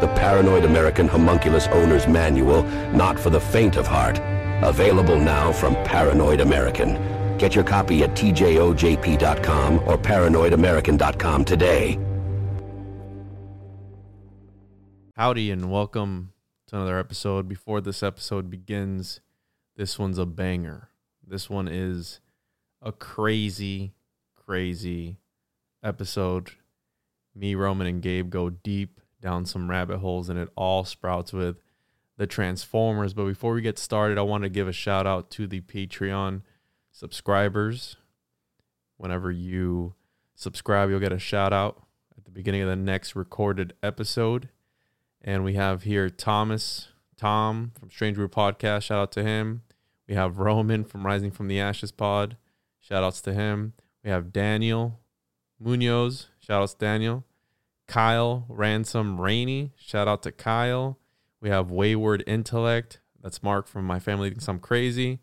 the Paranoid American Homunculus Owner's Manual, not for the faint of heart? Available now from Paranoid American. Get your copy at tjojp.com or paranoidamerican.com today. Howdy and welcome to another episode. Before this episode begins, this one's a banger. This one is a crazy, crazy episode. Me, Roman, and Gabe go deep down some rabbit holes, and it all sprouts with the Transformers. But before we get started, I want to give a shout out to the Patreon subscribers. Whenever you subscribe, you'll get a shout out at the beginning of the next recorded episode. And we have here Thomas, Tom from Strange Brew Podcast. Shout out to him. We have Roman from Rising from the Ashes Pod. Shout outs to him. We have Daniel Munoz. Shout outs Daniel. Kyle Ransom Rainey. Shout out to Kyle. We have Wayward Intellect. That's Mark from My Family Thinks I'm Crazy.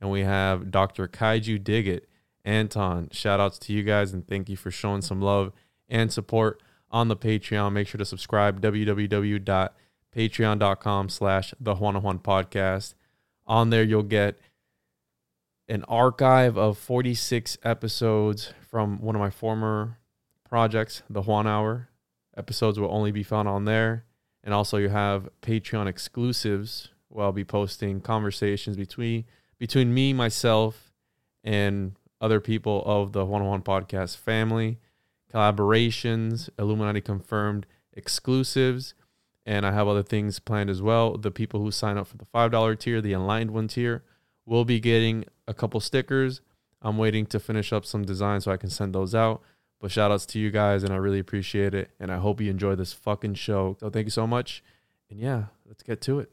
And we have Dr. Kaiju Diggit. Anton, shout outs to you guys and thank you for showing some love and support on the Patreon. Make sure to subscribe www.patreon.com slash the Juan Juan podcast. On there, you'll get an archive of 46 episodes from one of my former projects, the Juan Hour. Episodes will only be found on there. And also, you have Patreon exclusives where I'll be posting conversations between between me, myself, and other people of the Juan Juan podcast family, collaborations, Illuminati confirmed exclusives, and I have other things planned as well. The people who sign up for the $5 tier, the aligned one tier, will be getting a couple stickers. I'm waiting to finish up some designs so I can send those out. But shout outs to you guys, and I really appreciate it. And I hope you enjoy this fucking show. So thank you so much. And yeah, let's get to it.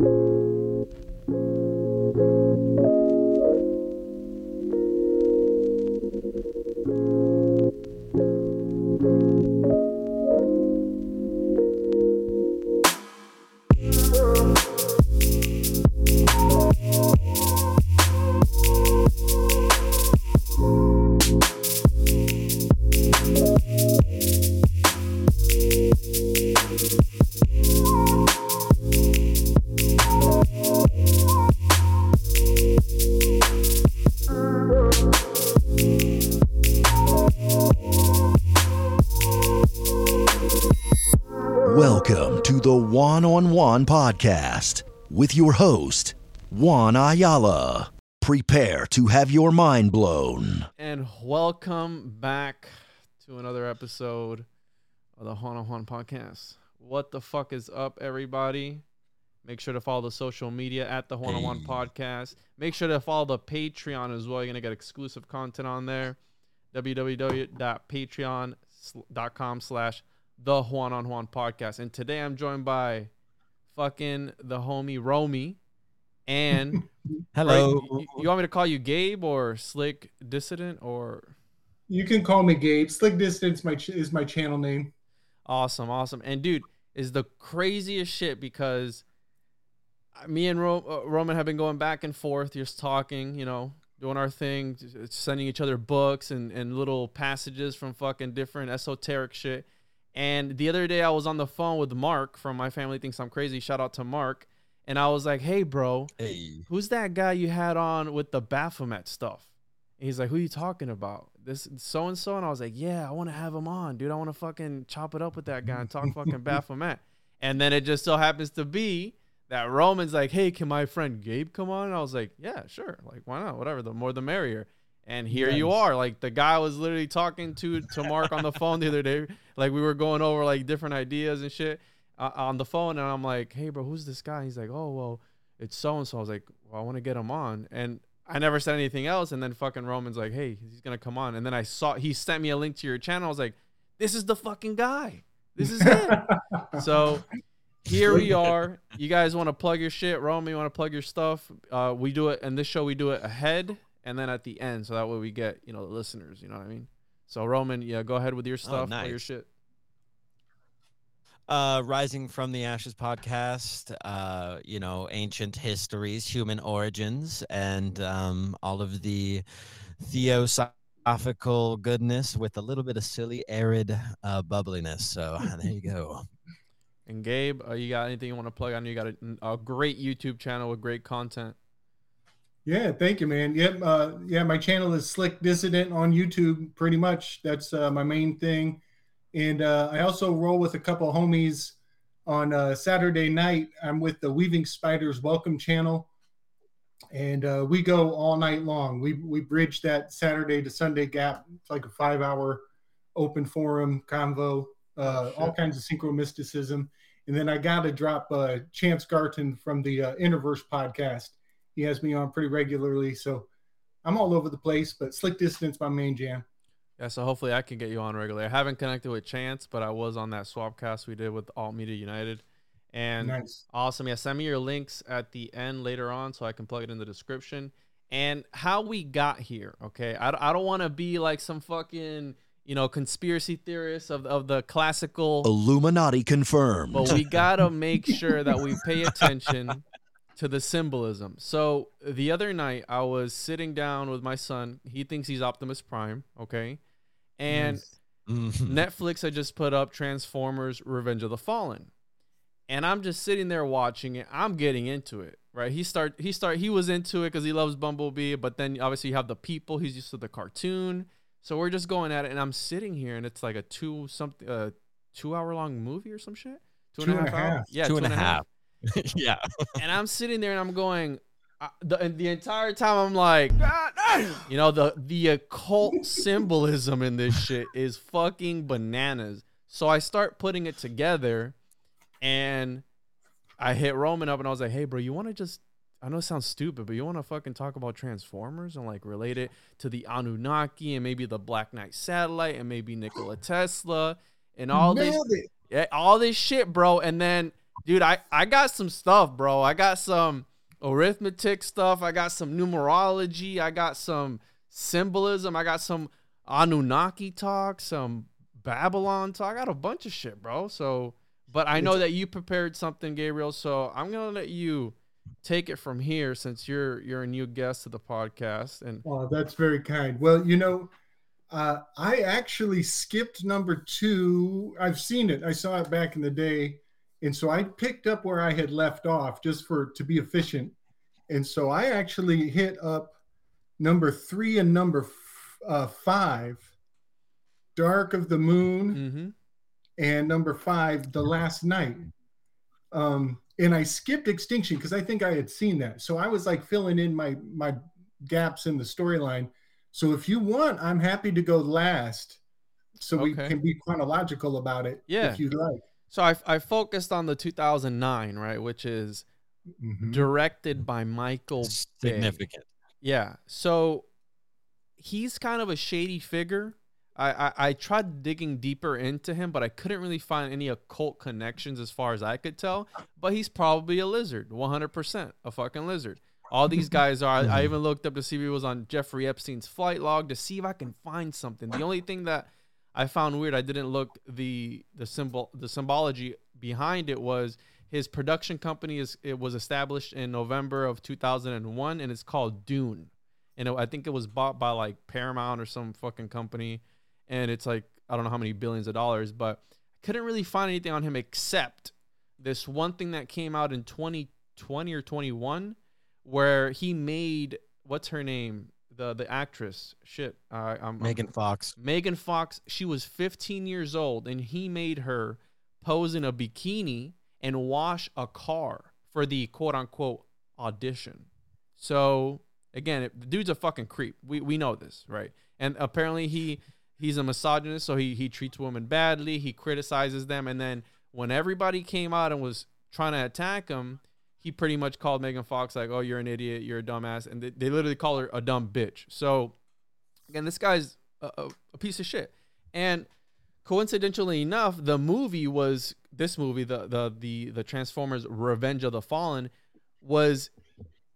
The Juan on Juan podcast with your host, Juan Ayala. Prepare to have your mind blown. And welcome back to another episode of the Juan on Juan podcast. What the fuck is up, everybody? Make sure to follow the social media at the Juan on Juan podcast. Make sure to follow the Patreon as well. You're going to get exclusive content on there. www.patreon.com slash the Juan on Juan podcast. And today I'm joined by fucking the homie Romy and Hello. Right, you, you want me to call you Gabe or Slick Dissident or You can call me Gabe. Slick Dissident my ch- is my channel name. awesome, awesome. And dude, is the craziest shit because me and Ro- uh, Roman have been going back and forth, just talking, you know, doing our thing, sending each other books and, and little passages from fucking different esoteric shit. And the other day I was on the phone with Mark from My Family Thinks I'm Crazy. Shout out to Mark. And I was like, hey, bro, Hey. who's that guy you had on with the Baphomet stuff? And he's like, who you talking about? This so and so. And I was like, yeah, I want to have him on, dude. I want to fucking chop it up with that guy and talk fucking Baphomet. And then it just so happens to be that Roman's like, hey, can my friend Gabe come on? And I was like, yeah, sure. Like, why not? Whatever. The more the merrier. And here you are. Like the guy was literally talking to to Mark on the phone the other day. Like we were going over like different ideas and shit uh, on the phone, and I'm like, "Hey, bro, who's this guy?" He's like, "Oh, well, it's so and so." I was like, "Well, I want to get him on," and I never said anything else. And then fucking Roman's like, "Hey, he's gonna come on," and then I saw he sent me a link to your channel. I was like, "This is the fucking guy. This is it. so here we are. You guys want to plug your shit, Roman? You want to plug your stuff? Uh, we do it and this show. We do it ahead and then at the end, so that way we get you know the listeners. You know what I mean? So Roman, yeah, go ahead with your stuff, plug your shit. uh rising from the ashes podcast uh you know ancient histories human origins and um all of the theosophical goodness with a little bit of silly arid uh bubbliness so there you go And Gabe, uh, you got anything you want to plug? I know you got a, a great YouTube channel with great content. Yeah, thank you, man. Yep, uh, yeah, my channel is Slick Dissident on YouTube. Pretty much, that's uh, my main thing. And uh, I also roll with a couple homies on uh, Saturday night. I'm with the Weaving Spiders Welcome Channel, and uh, we go all night long. We we bridge that Saturday to Sunday gap. It's like a five hour open forum convo, uh, all kinds of synchro mysticism. And then I got to drop uh, Chance Garton from the uh, Interverse podcast. He has me on pretty regularly, so I'm all over the place. But Slick Dissident, my main jam. Yeah, so hopefully I can get you on regularly. I haven't connected with Chance, but I was on that swapcast we did with Alt Media United. And Nice. Awesome. Yeah, send me your links at the end later on so I can plug it in the description. And how we got here, okay? I, I don't want to be like some fucking, you know, conspiracy theorist of, of the classical, Illuminati confirmed. but we got to make sure that we pay attention to the symbolism. So the other night, I was sitting down with my son. He thinks he's Optimus Prime, okay? And Nice. Mhm. Netflix had just put up Transformers Revenge of the Fallen. And I'm just sitting there watching it. I'm getting into it, right? He start he start he was into it cuz he loves Bumblebee, but then obviously you have the people, he's used to the cartoon. So we're just going at it and I'm sitting here and it's like a 2 something uh 2 hour long movie or some shit. Two and a hours? half. Yeah, Two and a half. yeah and I'm sitting there and I'm going, uh, the and the entire time I'm like, you know, the the occult symbolism in this shit is fucking bananas. So I start putting it together, and I hit Roman up and I was like, hey, bro, you want to just I know it sounds stupid, but you want to fucking talk about Transformers and like relate it to the Anunnaki and maybe the Black Knight satellite and maybe Nikola Tesla and all this it. yeah, all this shit, bro. And then, dude, I I got some stuff, bro. I got some arithmetic stuff. I got some numerology. I got some symbolism. I got some Anunnaki talk, some Babylon talk. I got a bunch of shit, bro. So, but I know that you prepared something, Gabriel. So I'm gonna let you take it from here since you're you're a new guest to the podcast and Oh, that's very kind. Well, you know, uh, I actually skipped number two. I've seen it. I saw it back in the day, and so I picked up where I had left off just for to be efficient. And so I actually hit up number three and number f- uh, five, "Dark of the Moon," mm-hmm. and number five, "The Last Knight." Um, and I skipped Extinction because I think I had seen that. So I was like filling in my my gaps in the storyline. So if you want, I'm happy to go last, so we can be chronological about it. Yeah. if you'd like. So I I focused on the 2009 right, which is Mhm. directed by Michael Bay. significant Yeah. So he's kind of a shady figure. I, I, I tried digging deeper into him, but I couldn't really find any occult connections as far as I could tell. But he's probably a lizard, 100%, a fucking lizard. All these guys are. I, I even looked up to see if he was on Jeffrey Epstein's flight log to see if I can find something. The only thing that I found weird, I didn't look the the symbol the symbology behind it was his production company is it was established in November of 2001 and it's called Dune. And it, I think it was bought by like Paramount or some fucking company and it's like I don't know how many billions of dollars, but I couldn't really find anything on him except this one thing that came out in 2020 or 21 where he made what's her name the the actress shit uh, I'm, I'm- megan fox Megan Fox, she was 15 years old, and he made her pose in a bikini and wash a car for the quote unquote audition. So Again, it, the dude's a fucking creep. We we know this, right? And apparently he he's a misogynist, so he he treats women badly. He criticizes them, and then when everybody came out and was trying to attack him, he pretty much called Megan Fox like, "Oh, you're an idiot, you're a dumbass," and they, they literally call her a dumb bitch. So again, this guy's a, a, a piece of shit. And coincidentally enough, the movie was this movie, the the the the Transformers: Revenge of the Fallen, was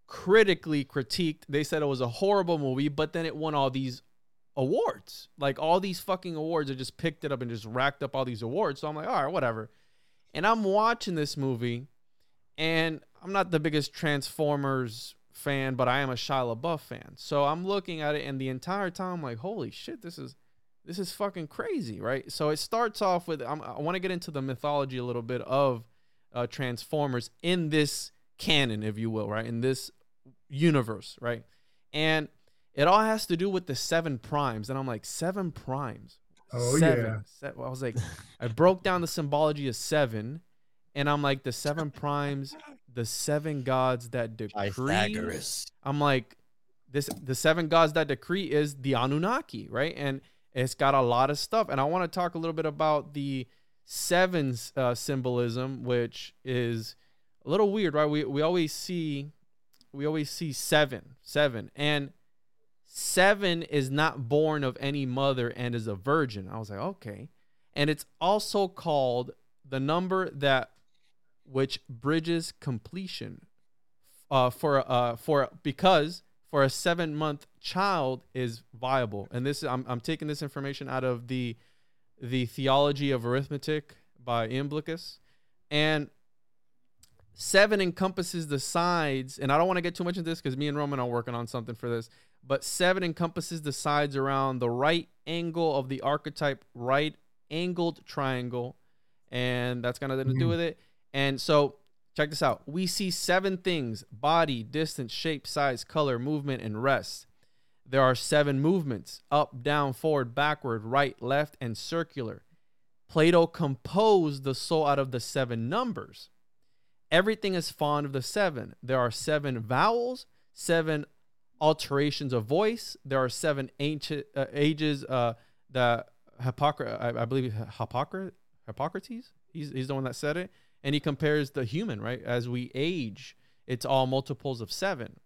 critically critiqued. They said it was a horrible movie, but then it won all these awards. Like all these fucking awards, it just picked it up and just racked up all these awards. So I'm like, all right, whatever. And I'm watching this movie, and I'm not the biggest Transformers fan, but I am a Shia LaBeouf fan. So I'm looking at it, and the entire time, I'm like, holy shit, this is this is fucking crazy, right? So it starts off with I'm, i want to get into the mythology a little bit of uh, Transformers in this canon, if you will, right? In this universe, right? And it all has to do with the seven primes, and I'm like, seven primes. Oh seven. yeah. Se- I was like, I broke down the symbology of seven, and I'm like, the seven primes, the seven gods that decree. Pythagoras. I'm like, this the seven gods that decree is the Anunnaki, right? And it's got a lot of stuff. And I want to talk a little bit about the seven uh, symbolism, which is a little weird, right? We we always see we always see seven, seven, and seven is not born of any mother and is a virgin. I was like, okay. And it's also called the number that which bridges completion uh, for uh, for because for a seven month child is viable. And this I'm I'm taking this information out of the the theology of arithmetic by Iamblichus, and seven encompasses the sides. And I don't want to get too much into this because me and Roman are working on something for this. But seven encompasses the sides around the right angle of the archetype right angled triangle, and that's got nothing to do with it. And so check this out. We see seven things body, distance, shape, size, color, movement, and rest. There are seven movements up, down, forward, backward, right, left, and circular. Plato composed the soul out of the seven numbers. Everything is fond of the seven. There are seven vowels, seven alterations of voice. There are seven ancient uh, ages. Uh, that Hippocrates, I, I believe Hippocrates. He's he's the one that said it, and he compares the human right as we age. It's all multiples of seven.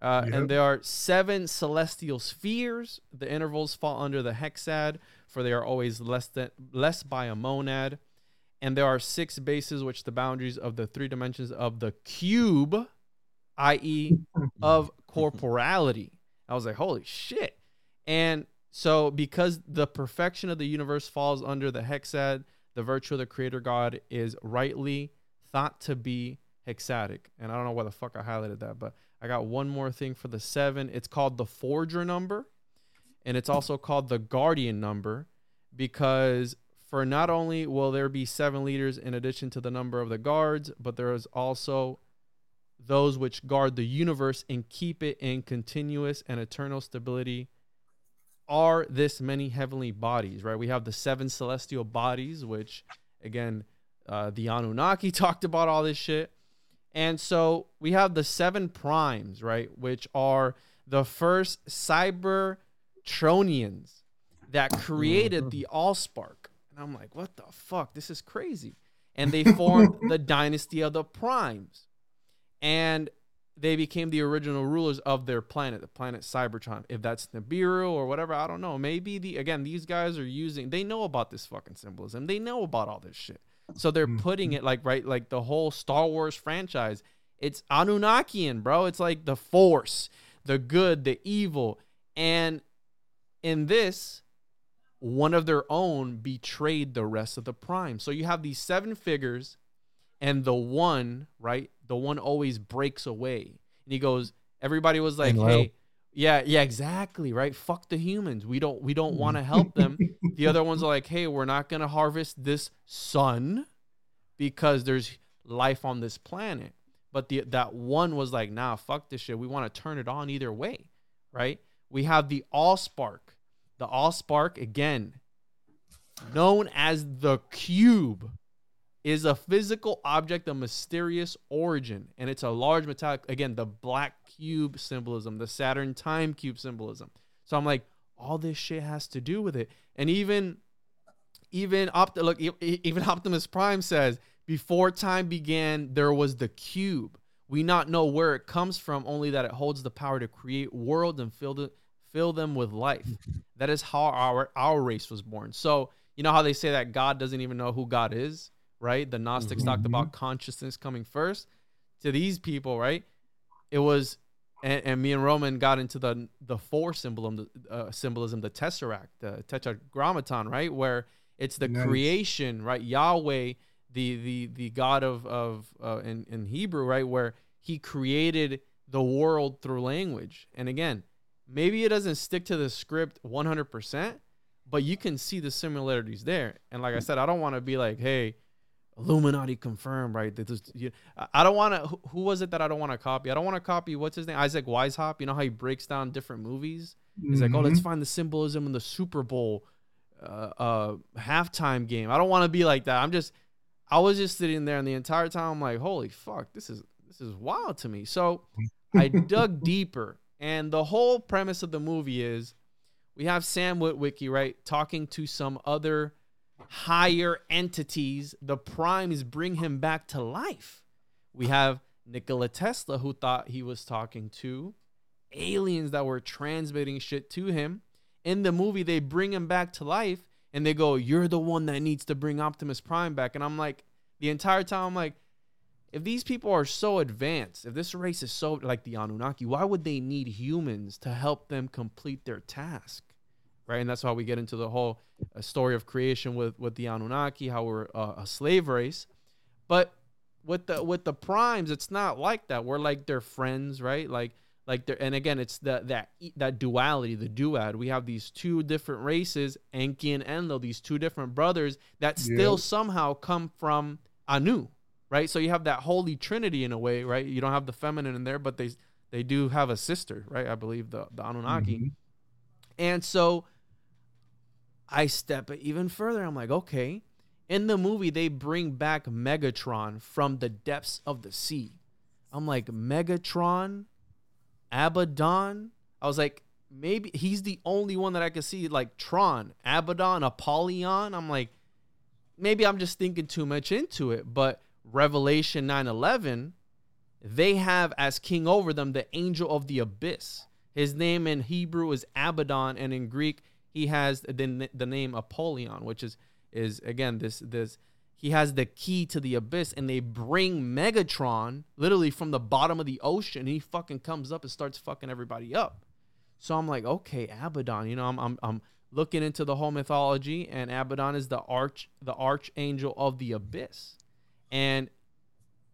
Uh, Yep. And there are seven celestial spheres. The intervals fall under the hexad, for they are always less than less by a monad. And there are six bases, which the boundaries of the three dimensions of the cube, i.e., of corporality. I was like, holy shit. And so, because the perfection of the universe falls under the hexad, the virtue of the creator God is rightly thought to be hexadic. And I don't know why the fuck I highlighted that, but I got one more thing for the seven. It's called the forger number, and it's also called the guardian number because for not only will there be seven leaders in addition to the number of the guards, but there is also those which guard the universe and keep it in continuous and eternal stability are this many heavenly bodies, right? We have the seven celestial bodies, which again, uh, the Anunnaki talked about all this shit. And so we have the seven primes, right? Which are the first Cybertronians that created the Allspark. And I'm like, what the fuck? This is crazy. And they formed the dynasty of the primes. And they became the original rulers of their planet, the planet Cybertron. If that's Nibiru or whatever, I don't know. Maybe the again, these guys are using they know about this fucking symbolism. They know about all this shit. So they're mm. putting it like right, like the whole Star Wars franchise. It's Anunnakian, bro. It's like the force, the good, the evil. And in this, one of their own betrayed the rest of the prime. So you have these seven figures, and the one, right? The one always breaks away. And he goes, everybody was like, hey, yeah, yeah, exactly, right? Fuck the humans. We don't we don't want to help them. the other ones are like, hey, we're not gonna harvest this sun because there's life on this planet. But the that one was like, nah, fuck this shit. We want to turn it on either way, right? We have the Allspark. The Allspark again, known as the cube, is a physical object of mysterious origin, and it's a large metallic. Again, the black cube symbolism, the Saturn time cube symbolism. So I'm like, all this shit has to do with it, and even, even Opt- look, even Optimus Prime says before time began, there was the cube. We not know where it comes from, only that it holds the power to create worlds and fill the, fill them with life. That is how our our race was born. So you know how they say that God doesn't even know who God is, right? The Gnostics talked about consciousness coming first. To these people, right? It was, and, and me and Roman got into the the four symbolism, the uh, symbolism, the tesseract, the tetragrammaton, right? Where it's the Nice. creation, right? Yahweh, the the the God of of uh, in in Hebrew, right? Where He created the world through language, and again, maybe it doesn't stick to the script 100%, but you can see the similarities there. And like I said, I don't want to be like, hey, Illuminati confirmed, right? That this, you, I- don't want to. Who, was it that I don't want to copy? I don't want to copy. What's his name? Isaac Weishaupt. You know how he breaks down different movies. He's like, oh, let's Mhm. find the symbolism in the Super Bowl uh, uh, halftime game. I don't want to be like that. I'm just, I was just sitting there, and the entire time I'm like, holy fuck, this is this is wild to me. So I dug deeper, and the whole premise of the movie is we have Sam Witwicky, right, talking to some other higher entities. The primes bring him back to life. We have Nikola Tesla, who thought he was talking to aliens that were transmitting shit to him. In the movie, they bring him back to life and they go, You're the one that needs to bring Optimus Prime back. And I'm like, the entire time, I'm like, if these people are so advanced, if this race is so like the Anunnaki, why would they need humans to help them complete their task? Right, and that's why we get into the whole uh, story of creation with with the Anunnaki, how we're uh, a slave race. But with the with the primes, it's not like that. We're like their friends, right? Like like they're and again, it's the that that duality, the duad. We have these two different races, Enki and Enlil, these two different brothers that still Yeah. somehow come from Anu, right? So you have that holy trinity in a way, right? You don't have the feminine in there, but they they do have a sister, right? I believe the the Anunnaki. Mhm. And so I step even further. I'm like, okay. In the movie, they bring back Megatron from the depths of the sea. I'm like, Megatron, Abaddon. I was like, maybe he's the only one that I could see, like Tron, Abaddon, Apollyon. I'm like, maybe I'm just thinking too much into it. But Revelation 9 11, they have as king over them the angel of the abyss. His name in Hebrew is Abaddon, and in Greek he has the, the name Apollyon, which is is again this this he has the key to the abyss, and they bring Megatron literally from the bottom of the ocean. He fucking comes up and starts fucking everybody up. So I'm like, okay, Abaddon. You know, I'm I'm I'm looking into the whole mythology, and Abaddon is the arch the archangel of the abyss, and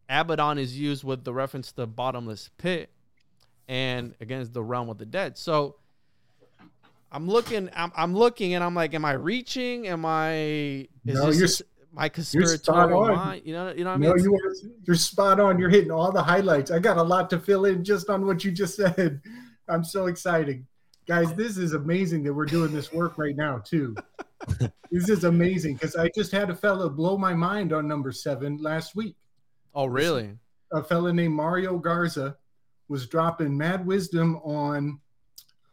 Abaddon is used with the reference to the bottomless pit, and against the realm of the dead. So I'm looking, I'm, I'm looking, and I'm like, am I reaching? Am I? Is No, this you're my conspiratorial mind? You know, you know what I mean? No, you are you're spot on. You're hitting all the highlights. I got a lot to fill in just on what you just said. I'm so excited. Guys, this is amazing that we're doing this work right now, too. this is amazing because I just had a fella blow my mind on number seven last week. oh, really? A fella named Mario Garza was dropping mad wisdom on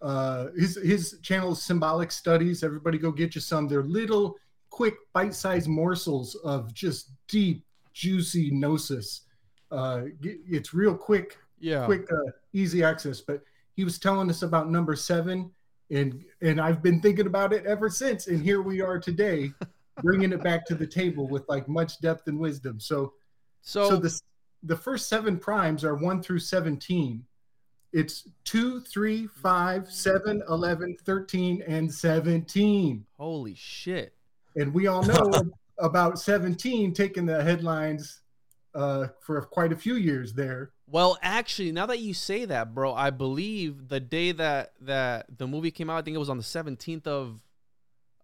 uh, his his channel is Symbolic Studies. Everybody go get you some. They're little, quick, bite-sized morsels of just deep, juicy gnosis. Uh, it's real quick, Yeah. quick, uh, easy access. But he was telling us about number seven, and and I've been thinking about it ever since. And here we are today, bringing it back to the table with like much depth and wisdom. So So, so the the first seven primes are one through seventeen. It's two, three, five, seven, 11, 13, and 17. holy shit. And we all know about 17 taking the headlines uh, for quite a few years there. Well, actually, now that you say that, bro, I believe the day that that the movie came out, I think it was on the seventeenth of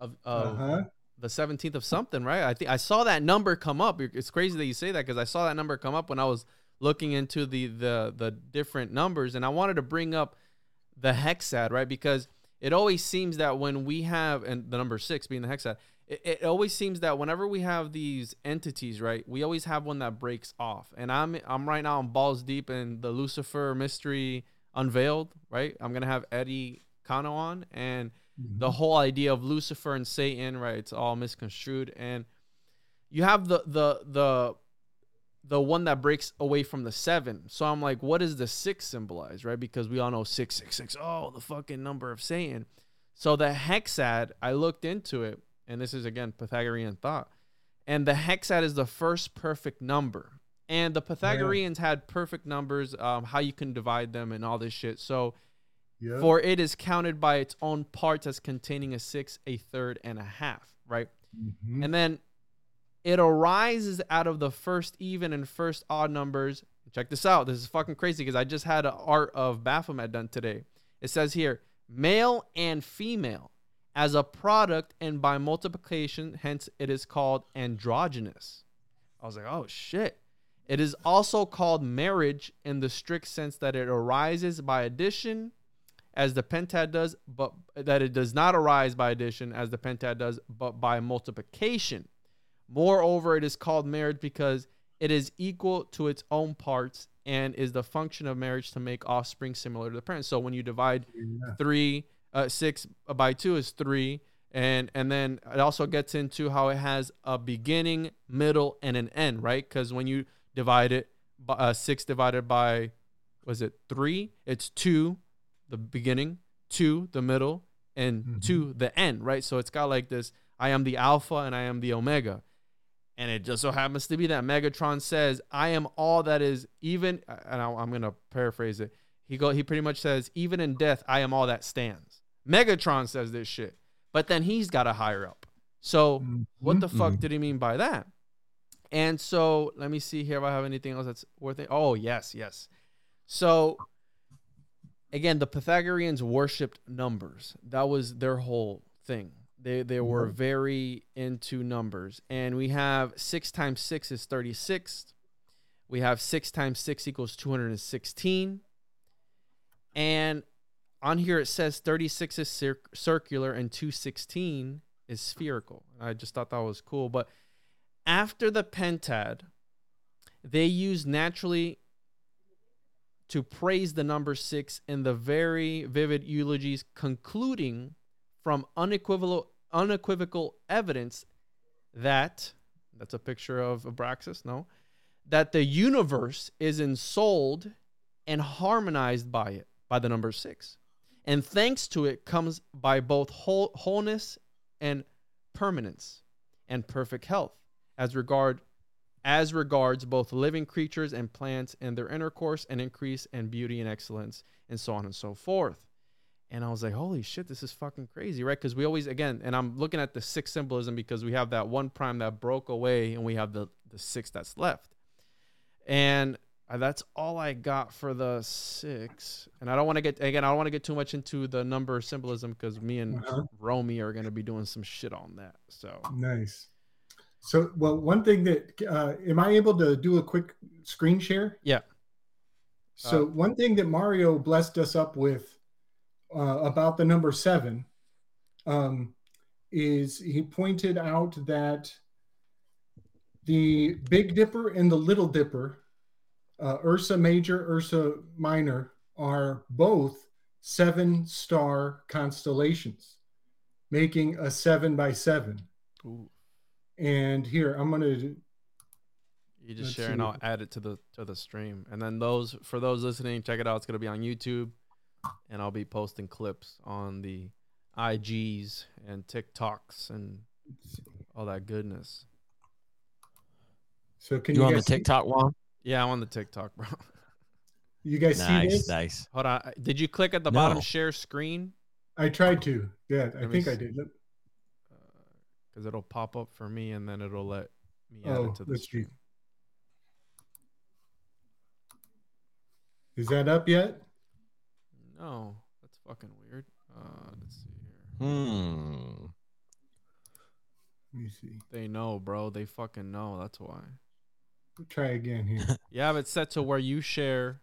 of, of Uh-huh. the seventeenth of something, right? I think I saw that number come up. It's crazy that you say that because I saw that number come up when I was looking into the the the different numbers, and I wanted to bring up the hexad, right? Because it always seems that when we have and the number six being the hexad, it, it always seems that whenever we have these entities, right, we always have one that breaks off. And I'm I'm right now I'm balls deep in the Lucifer mystery unveiled, right? I'm gonna have Eddie Kano on and mm-hmm. the whole idea of Lucifer and Satan, right? It's all misconstrued. And you have the the the the one that breaks away from the seven. So I'm like, what does the six symbolize, right? Because we all know six, six, six. Oh, the fucking number of Satan. So the hexad, I looked into it, and this is again Pythagorean thought. And the hexad is the first perfect number. And the Pythagoreans had perfect numbers, um, how you can divide them and all this shit. So Yeah. for it is counted by its own parts as containing a six, a third, and a half, right? Mhm. And then it arises out of the first even and first odd numbers. Check this out. This is fucking crazy because I just had an art of Baphomet done today. It says here male and female as a product and by multiplication, hence it is called androgynous. I was like, oh shit. It is also called marriage in the strict sense that it arises by addition as the pentad does, but that it does not arise by addition as the pentad does, but by multiplication. Moreover, it is called marriage because it is equal to its own parts and is the function of marriage to make offspring similar to the parents. So when you divide Yeah. three, uh, six by two is three, and and then it also gets into how it has a beginning, middle, and an end, right? Because when you divide it, by, uh, six divided by, was it three? It's two, the beginning, two, the middle, and Mhm. two, the end, right? So it's got like this: I am the alpha and I am the omega. And it just so happens to be that Megatron says, "I am all that is even." And I- I'm gonna paraphrase it. He go. He pretty much says, "Even in death, I am all that stands." Megatron says this shit, but then he's got a higher up. So what the fuck Mhm. did he mean by that? And so let me see here if I have anything else that's worth it. Oh yes, yes. So again, the Pythagoreans worshipped numbers. That was their whole thing. They they mm-hmm. were very into numbers. And we have six times six is 36. We have six times six equals 216. And on here it says 36 is cir- circular and 216 is spherical. I just thought that was cool. But after the pentad, they use naturally to praise the number six in the very vivid eulogies, concluding from unequivocal unequivocal evidence that that's a picture of Abraxas, no, that the universe is ensouled and harmonized by it, by the number six. And thanks to it comes by both whole, wholeness and permanence and perfect health as regard as regards both living creatures and plants and their intercourse and increase and beauty and excellence and so on and so forth. And I was like, holy shit, this is fucking crazy, right? Because we always, again, and I'm looking at the six symbolism because we have that one prime that broke away and we have the, the six that's left. And uh, that's all I got for the six. And I don't want to get, again, I don't want to get too much into the number symbolism because me and Uh-huh. Romy are going to be doing some shit on that. So, Nice. So, well, one thing that uh, am I able to do a quick screen share? Yeah. So, Uh, one thing that Mario blessed us up with uh, about the number seven um, is he pointed out that the Big Dipper and the Little Dipper, uh, Ursa Major, Ursa Minor, are both seven star constellations, making a seven by seven. ooh, And here I'm gonna you just share and. I'll add it to the to the stream. And then those for those listening, check it out. It's gonna be on YouTube, and I'll be posting clips on the IGs and TikToks and all that goodness. So can You you, on the guys see- TikTok one? Yeah, I'm on the TikTok, bro. you guys see Nice, this? nice. Hold on. Did you click at the bottom share screen? I tried to. Yeah, I Let me think I did. Because uh, it'll pop up for me, and then it'll let me add Oh, it to the let's see. stream. Is that up yet? No, that's fucking weird. Uh, let's see here. Hmm. Let me see. They know, bro. They fucking know. That's why. Try again here. You have it set to where you share,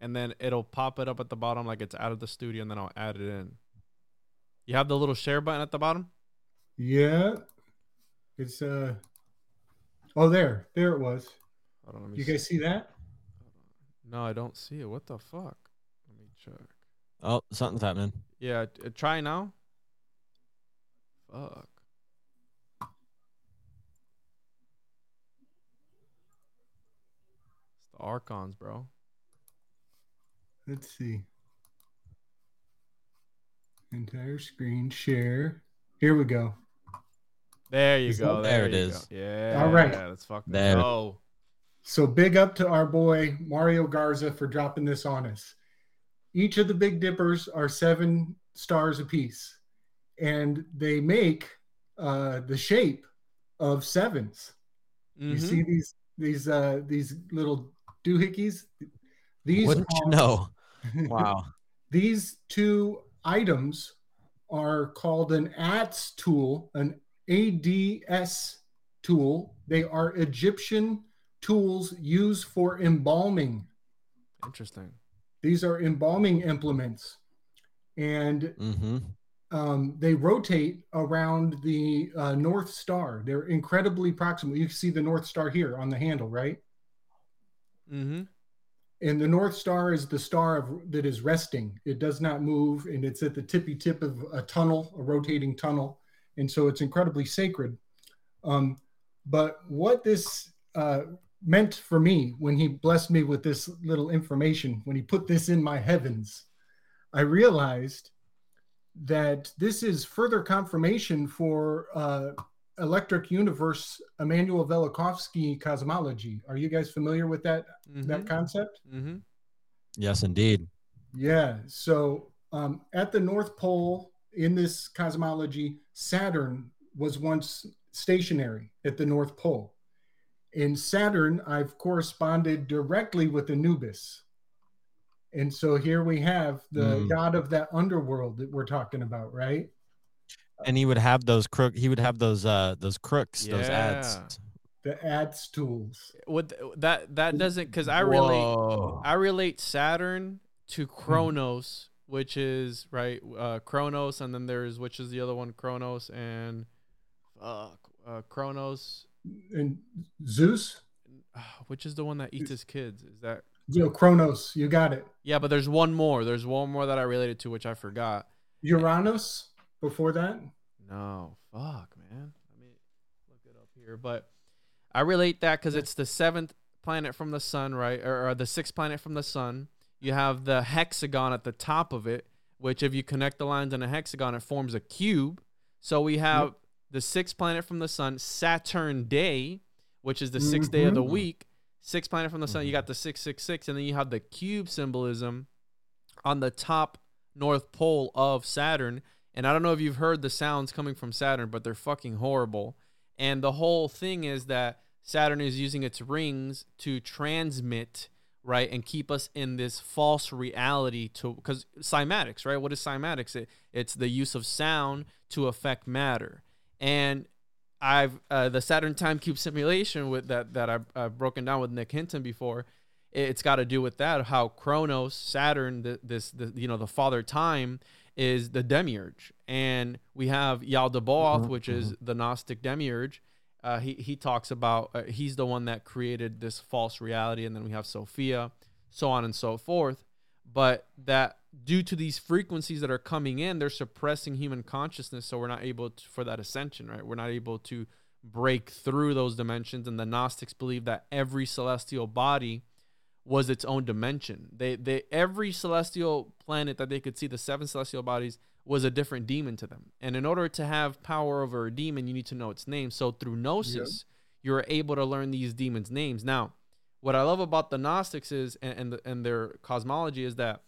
and then it'll pop it up at the bottom like it's out of the studio, and then I'll add it in. You have the little share button at the bottom. Yeah. It's uh oh there. There it was. Hold on, let me You see. guys see that? No, I don't see it. What the fuck? Let me check. Oh, something's happening. Yeah, t- uh, try now. Fuck. It's the Archons, bro. Let's see. Entire screen share. Here we go. There you Is go. There, There it you. Go. Yeah. All right. Let's fucking There. go. So big up to our boy Mario Garza for dropping this on us. Each of the Big Dippers are seven stars apiece, and they make uh, the shape of sevens. You Mhm. see these these uh, these little doohickeys? These Wouldn't you know? Wow. These two items are called an adze tool, an adze tool. They are Egyptian tools used for embalming. Interesting. These are embalming implements. And mm-hmm. um, they rotate around the uh, North Star. They're incredibly proximal. You can see the North Star here on the handle, right? Mm-hmm. and the north star is the star of, that is resting it does not move and it's at the tippy tip of a tunnel a rotating tunnel and so it's incredibly sacred um, but what this uh, meant for me when he blessed me with this little information when he put this in my heavens i realized that this is further confirmation for uh, electric universe immanuel velikovsky cosmology are you guys familiar with that that concept Mm-hmm. Yes, indeed. yeah. So um, at the North Pole in this cosmology, Saturn was once stationary at the North Pole. In Saturn, I've corresponded directly with Anubis. And so here we have the Mm. god of that underworld that we're talking about, right? And he would have those crook. He would have those uh those crooks, those ads. The ads tools. What that that doesn't because I relate Whoa. I relate Saturn to Kronos, which is right uh Kronos, and then there's which is the other one, Kronos and fuck uh Kronos, And Zeus, uh, which is the one that eats his kids? Is that you know, Kronos, you got it. yeah? But there's one more. There's one more that I related to, which I forgot. Uranus before that. No, fuck, man. Let me look it up here. But I relate that because it's the seventh planet from the sun, right? Or, or the sixth planet from the sun. You have the hexagon at the top of it, which if you connect the lines in a hexagon, it forms a cube. So we have the sixth planet from the sun, Saturn Day, which is the 6th day of the Mhm. week. Sixth planet from the sun, you got the 666, and then you have the cube symbolism on the top north pole of Saturn. And I don't know if you've heard the sounds coming from Saturn, but they're fucking horrible. And the whole thing is that Saturn is using its rings to transmit, right, and keep us in this false reality to because cymatics, right? What is cymatics? It, it's the use of sound to affect matter. And I've uh, the Saturn time cube simulation with that that I've, I've broken down with Nick Hinton before. it- It's got to do with that how Kronos, Saturn, the, this the you know the father time is the demiurge, and we have Yaldabaoth, which is the Gnostic demiurge. Uh, he he talks about uh, he's the one that created this false reality, and then we have Sophia, so on and so forth. But that due to these frequencies that are coming in, they're suppressing human consciousness, so we're not able to, for that ascension, right? We're not able to break through those dimensions. And the Gnostics believe that every celestial body was its own dimension. They they every celestial planet that they could see, the seven celestial bodies, was a different demon to them. And in order to have power over a demon, you need to know its name. So through gnosis, you're able to learn these demons' names. Now, what I love about the Gnostics is and and, the, and their cosmology is that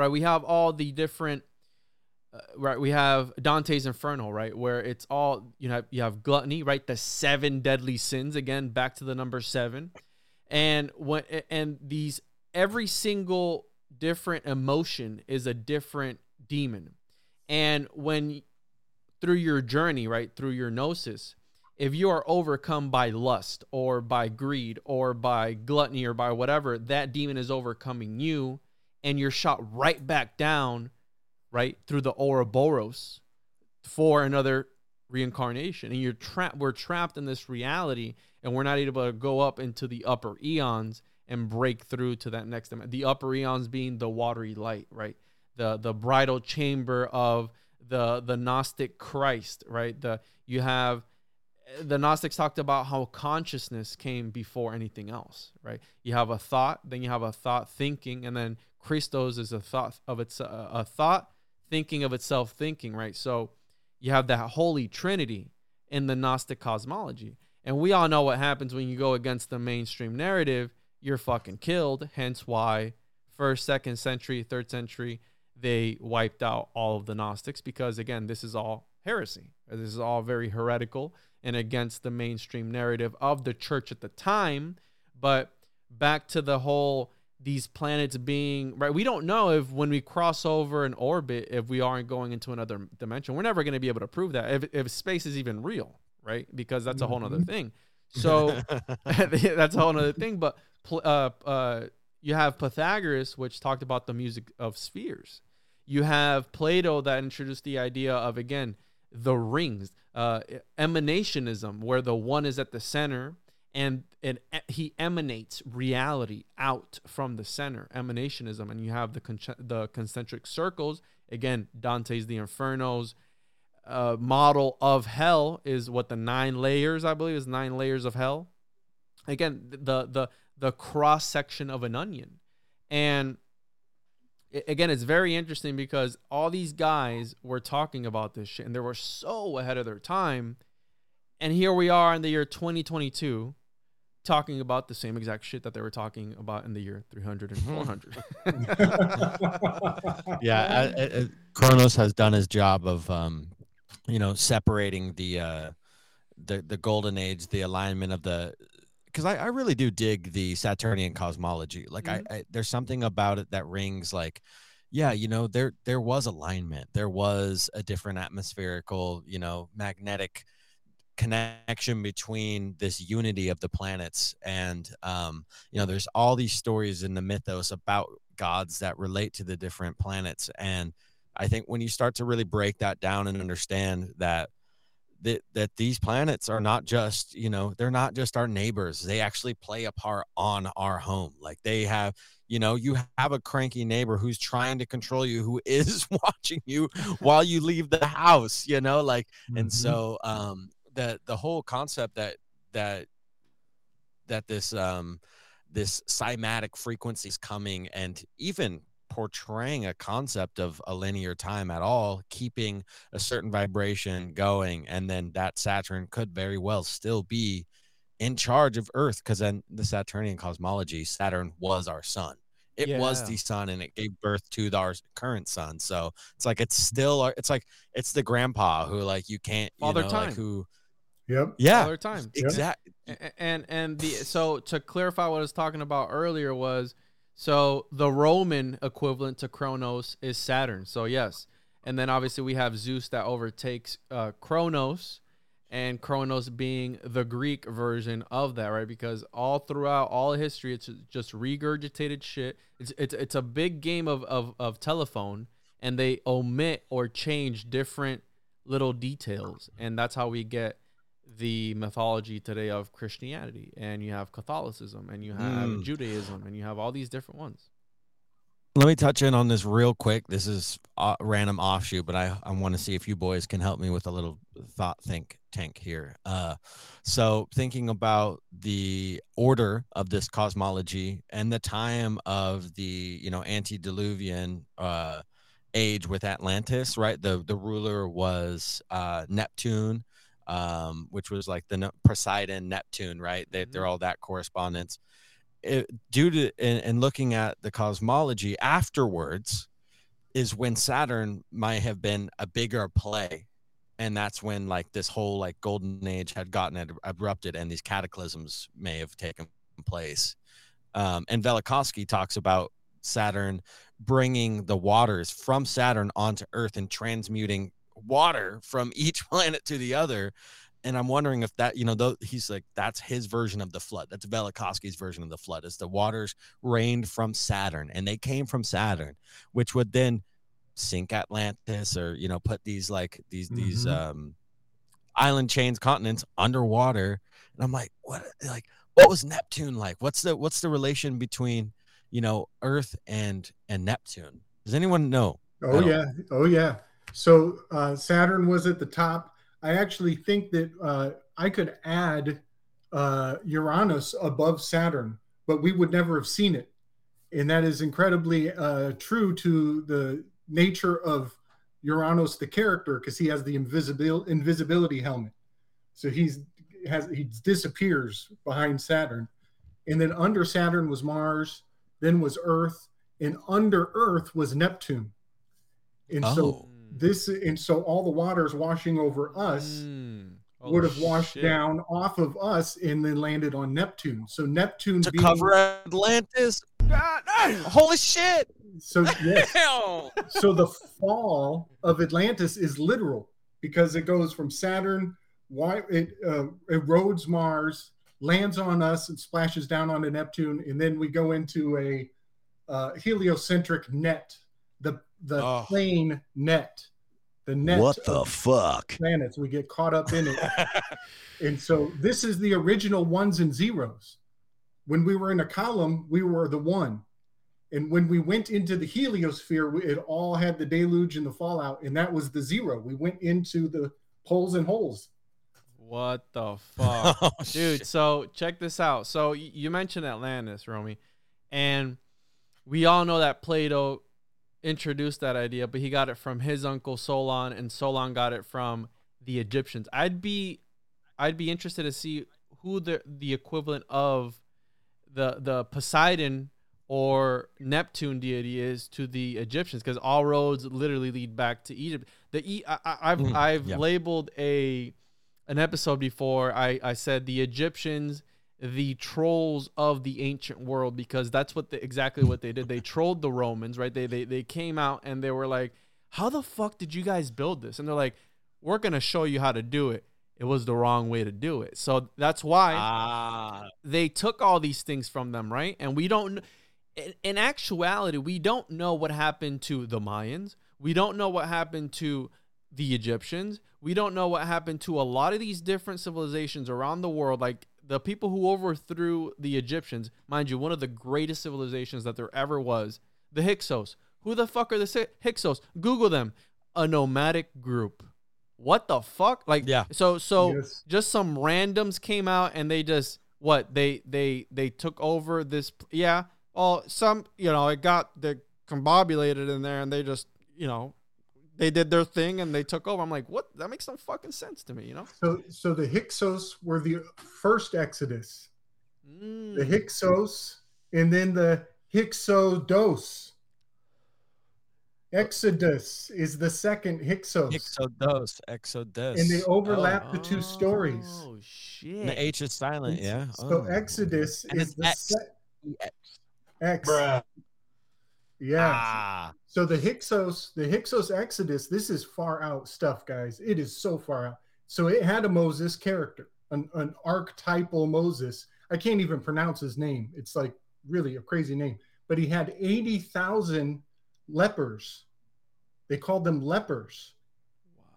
right? We have all the different uh, right? We have dante's inferno right? Where it's all you know you have gluttony right? The seven deadly sins again back to the number seven. And when and these every single different emotion is a different demon. And when through your journey right? Through your gnosis if you are overcome by lust or by greed or by gluttony or by whatever that demon is overcoming you and you're shot right back down right, through the Ouroboros for another reincarnation. And you're trapped we're trapped in this reality and we're not able to go up into the upper eons and break through to that next. The upper eons being the watery light, right? The the bridal chamber of the the Gnostic Christ, right? The you have the Gnostics talked about how consciousness came before anything else, right? You have a thought, then you have a thought thinking, and then Christos is a thought of its uh, a thought thinking of itself thinking, right? So you have that holy trinity in the Gnostic cosmology. And we all know what happens when you go against the mainstream narrative, you're fucking killed. Hence why first, second century, third century, they wiped out all of the Gnostics because again, this is all heresy. This is all very heretical and against the mainstream narrative of the church at the time. But back to the whole these planets being right we don't know if when we cross over an orbit if we aren't going into another dimension. We're never going to be able to prove that if, if space is even real right? Because that's a whole other Mhm. thing. So that's a whole other thing but uh, uh, you have pythagoras which talked about the music of spheres. You have plato that introduced the idea of again the rings uh, emanationism where the one is at the center and and he emanates reality out from the center emanationism and you have the con- the concentric circles. Again dante's the infernos uh, model of hell is what the nine layers i believe is nine layers of hell. Again the the the cross section of an onion. And again it's very interesting because all these guys were talking about this shit and they were so ahead of their time. And here we are in the year 2022 talking about the same exact shit that they were talking about in the year 300 and 400 yeah I, I, I- Kronos has done his job of um you know separating the uh the the golden age the alignment of the because I, I really do dig the saturnian cosmology. Like I, I there's something about it that rings like yeah you know there there was alignment. There was a different atmospherical you know magnetic connection between this unity of the planets and um you know there's all these stories in the mythos about gods that relate to the different planets. And i think when you start to really break that down and understand that that, that these planets are not just you know they're not just our neighbors. They actually play a part on our home. Like they have you know you have a cranky neighbor who's trying to control you who is watching you while you leave the house you know like and Mhm. so um the the whole concept that that that this um this cymatic frequency is coming and even portraying a concept of a linear time at all keeping a certain vibration going and then that saturn could very well still be in charge of earth because then the saturnian cosmology saturn was our sun. It was the sun and it gave birth to the- our current sun. So it's like it's still our, it's like it's the grandpa who like you can't you Father know Time. like who Yep. yeah other time exactly A- and and the so to clarify what I was talking about earlier was so the Roman equivalent to Kronos is Saturn. So yes, and then obviously we have Zeus that overtakes uh, Kronos, and Kronos being the Greek version of that, right? Because all throughout all of history, it's just regurgitated shit. It's it's it's a big game of of of telephone, and they omit or change different little details, and that's how we get the mythology today of Christianity, and you have Catholicism, and you have Mm. Judaism, and you have all these different ones. let me touch in on this real quick this is a random offshoot but i, I want to see if you boys can help me with a little thought think tank here uh, so thinking about the order of this cosmology and the time of the you know antediluvian uh, age with atlantis right the the ruler was uh, neptune um, which was like the poseidon neptune right? They, they're all that correspondence. It, due to and, and looking at the cosmology afterwards is when saturn might have been a bigger play. And that's when like this whole like golden age had gotten ad- abrupted and these cataclysms may have taken place. Um, and velikovsky talks about saturn bringing the waters from saturn onto earth and transmuting water from each planet to the other and I'm wondering if that, you know, though he's like that's his version of the flood. That's Velikovsky's version of the flood. Is the waters rained from Saturn, and they came from Saturn, which would then sink Atlantis or you know put these like these these Mhm. um island chains continents underwater and I'm like what like what was Neptune like what's the what's the relation between you know Earth and and Neptune does anyone know Oh yeah, oh yeah. So uh, Saturn was at the top. I actually think that uh, I could add uh, Uranus above Saturn, but we would never have seen it, and that is incredibly uh, true to the nature of Uranus, the character, because he has the invisibil- invisibility helmet. So he's has he disappears behind Saturn, and then under Saturn was Mars, then was Earth, and under Earth was Neptune. And so Oh. This and so all the waters washing over us Mm. Oh, would have washed shit. down off of us and then landed on Neptune. So Neptune to being, cover Atlantis holy shit so yes, so the fall of Atlantis is literal because it goes from Saturn, why it uh, erodes Mars, lands on us, and splashes down onto Neptune, and then we go into a uh, heliocentric net, the the Oh. plane net, the net. What the fuck? planets. We get caught up in it, and so this is the original ones and zeros. When we were in a column, we were the one. And when we went into the heliosphere, it all had the deluge and the fallout, and that was the zero. We went into the poles and holes. What the fuck? Oh, dude shit. so check this out so you mentioned atlantis romy and we all know that plato introduced that idea but he got it from his uncle solon and solon got it from the egyptians. I'd be i'd be interested to see who the the equivalent of the the poseidon or neptune deity is to the egyptians because all roads literally lead back to egypt. The e- I, i've Mhm, i've yeah. labeled a an episode before. I, I said the egyptians the trolls of the ancient world because that's what the, exactly what they did they trolled the romans right they, they they came out and they were like how the fuck did you guys build this and they're like we're gonna show you how to do it it was the wrong way to do it so that's why ah they took all these things from them, right? And we don't, in, in actuality, we don't know what happened to the Mayans. We don't know what happened to the Egyptians. We don't know what happened to a lot of these different civilizations around the world. Like the people who overthrew the Egyptians, mind you, one of the greatest civilizations that there ever was, the Hyksos. Who the fuck are the Hyksos? Google them. A nomadic group. What the fuck? Like, Yeah. So, so Yes. just some randoms came out and they just what they they they took over this yeah well some you know it got the combobulated in there and they just you know they did their thing and they took over i'm like what that makes no fucking sense to me you know So, so the Hyksos were the first Exodus, the Mm. Hyksos, and then the Hyksodos. Exodus is the second Hyksos, Exodus, Exodus. and they overlap the two stories. oh shit And the H is silent, yeah. So Oh. Exodus And is it's the X. se- X. Yeah. Ah, So the Hyksos, the Hyksos Exodus, this is far out stuff, guys. It is so far out. So it had a Moses character, an, an archetypal Moses. I can't even pronounce his name. It's like really a crazy name. But he had 80,000 lepers. They called them lepers.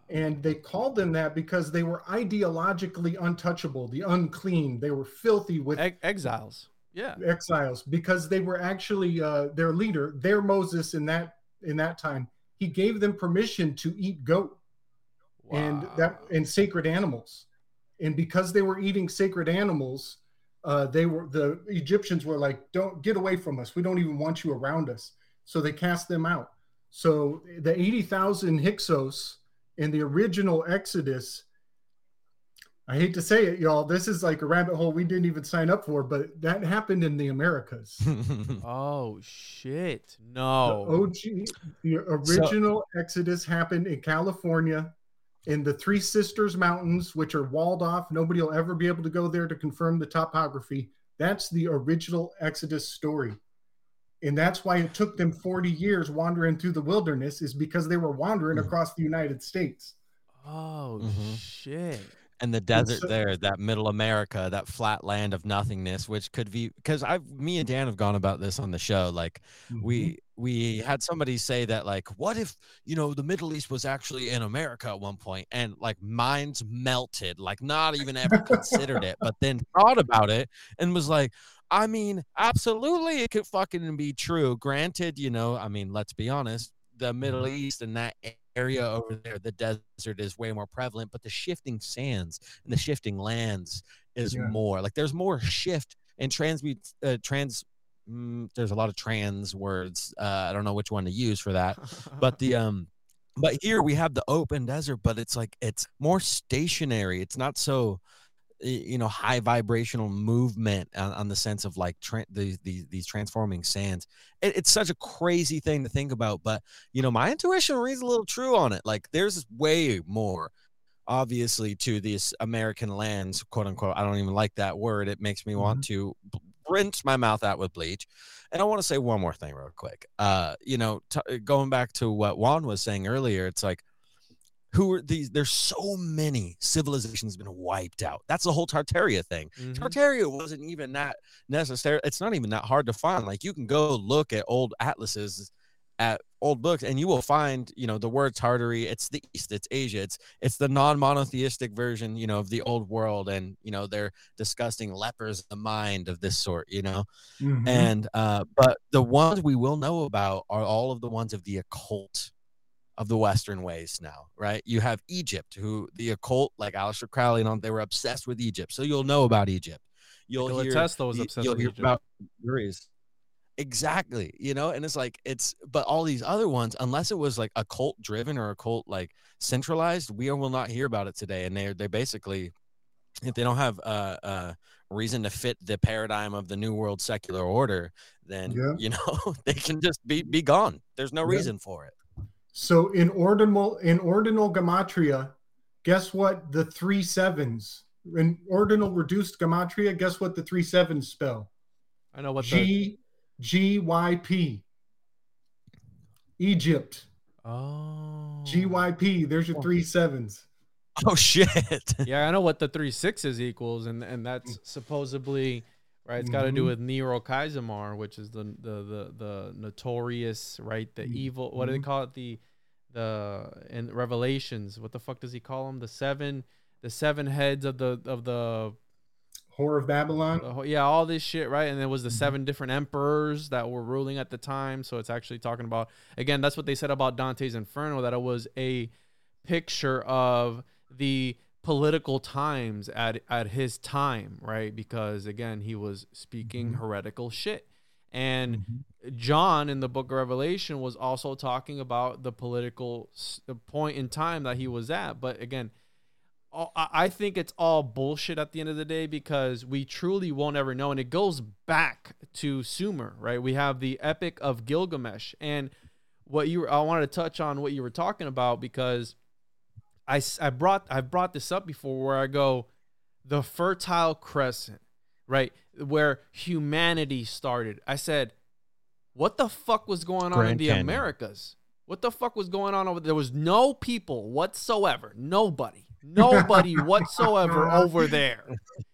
And they called them that because they were ideologically untouchable, the unclean. They were filthy with Ex- exiles yeah exiles because they were actually uh, their leader, their Moses in that in that time. He gave them permission to eat goat and that and sacred animals, and because they were eating sacred animals, uh, they were the Egyptians were like, "Don't get away from us. We don't even want you around us." So they cast them out. So the eighty thousand Hyksos in the original Exodus. I hate to say it, y'all. This is like a rabbit hole we didn't even sign up for, but that happened in the Americas. oh shit The no OG, the original Exodus happened in California in the Three Sisters Mountains, which are walled off. Nobody will ever be able to go there to confirm the topography. That's the original Exodus story. And that's why it took them 40 years wandering through the wilderness, is because they were wandering Mhm. across the United States. oh Mhm. shit and the desert so- there, that middle America, that flat land of nothingness, which could be because I've me and Dan have gone about this on the show. Like mm-hmm. we we had somebody say that like what if you know the middle east was actually in america at one point and like minds melted like not even ever considered it but then thought about it and was like i mean absolutely it could fucking be true granted you know i mean let's be honest the middle mm-hmm. east and that area over there the desert is way more prevalent but the shifting sands and the shifting lands is Yeah. more like there's more shift and transmute uh, trans mm, there's a lot of trans words uh, i don't know which one to use for that but the um but here we have the open desert but it's like it's more stationary it's not so you know high vibrational movement on, on the sense of like tra- these, these these transforming sands. It, it's such a crazy thing to think about but you know my intuition reads a little true on it. Like there's way more obviously to these american lands quote unquote. I don't even like that word. It makes me want to rinse my mouth out with bleach. And i want to say one more thing real quick. Uh you know t- going back to what juan was saying earlier it's like who are these there's so many civilizations been wiped out that's the whole tartaria thing Mhm. Tartaria wasn't even that necessary. It's not even that hard to find. Like you can go look at old atlases, at old books, and you will find, you know, the word Tartary. It's the East. It's Asia. It's it's the non-monotheistic version, you know, of the old world, and you know they're disgusting lepers of the mind of this sort, you know. Mhm. And uh, but the ones we will know about are all of the ones of the occult of the Western ways now, right? You have Egypt, who the occult, like Aleister Crowley and all, they were obsessed with Egypt. So you'll know about Egypt. You'll Nikola hear Tesla was obsessed you'll with hear Egypt. about Greece. Exactly. You know, and it's like it's but all these other ones, unless it was like a cult driven or a cult like centralized, we will not hear about it today. And they're they basically if they don't have uh uh reason to fit the paradigm of the new world secular order, then Yeah. you know they can just be be gone. There's no Yeah. reason for it. So in ordinal in ordinal gematria, guess what? The three sevens in ordinal reduced gematria. Guess what the three sevens spell? I know what the G G Y P. Egypt. oh G Y P. There's your three sevens. Oh shit. yeah, I know what the three sixes equals, and and that's supposedly right. It's got to do with Nero Kaisermar, which is the the the the notorious right, the Mm, evil. What do they mhm. call it? The the in Revelations. What the fuck does he call them? The seven the seven heads of the of the Whore of Babylon. the yeah, all this shit, right? And there was the Mhm. seven different emperors that were ruling at the time. So it's actually talking about again, that's what they said about Dante's Inferno, that it was a picture of the political times at at his time, right? Because again, he was speaking Mhm. heretical shit. And Mhm. John in the book of Revelation was also talking about the political point in time that he was at. But again, I I think it's all bullshit at the end of the day because we truly won't ever know. And it goes back to Sumer, right? We have the Epic of Gilgamesh. And what you I wanted to touch on what you were talking about because I, I brought I've brought this up before where I go the fertile crescent, right? Where humanity started. I said, what the fuck was going on in the Canyon. Americas? What the fuck was going on over there? there? was no people whatsoever. Nobody. Nobody whatsoever over there.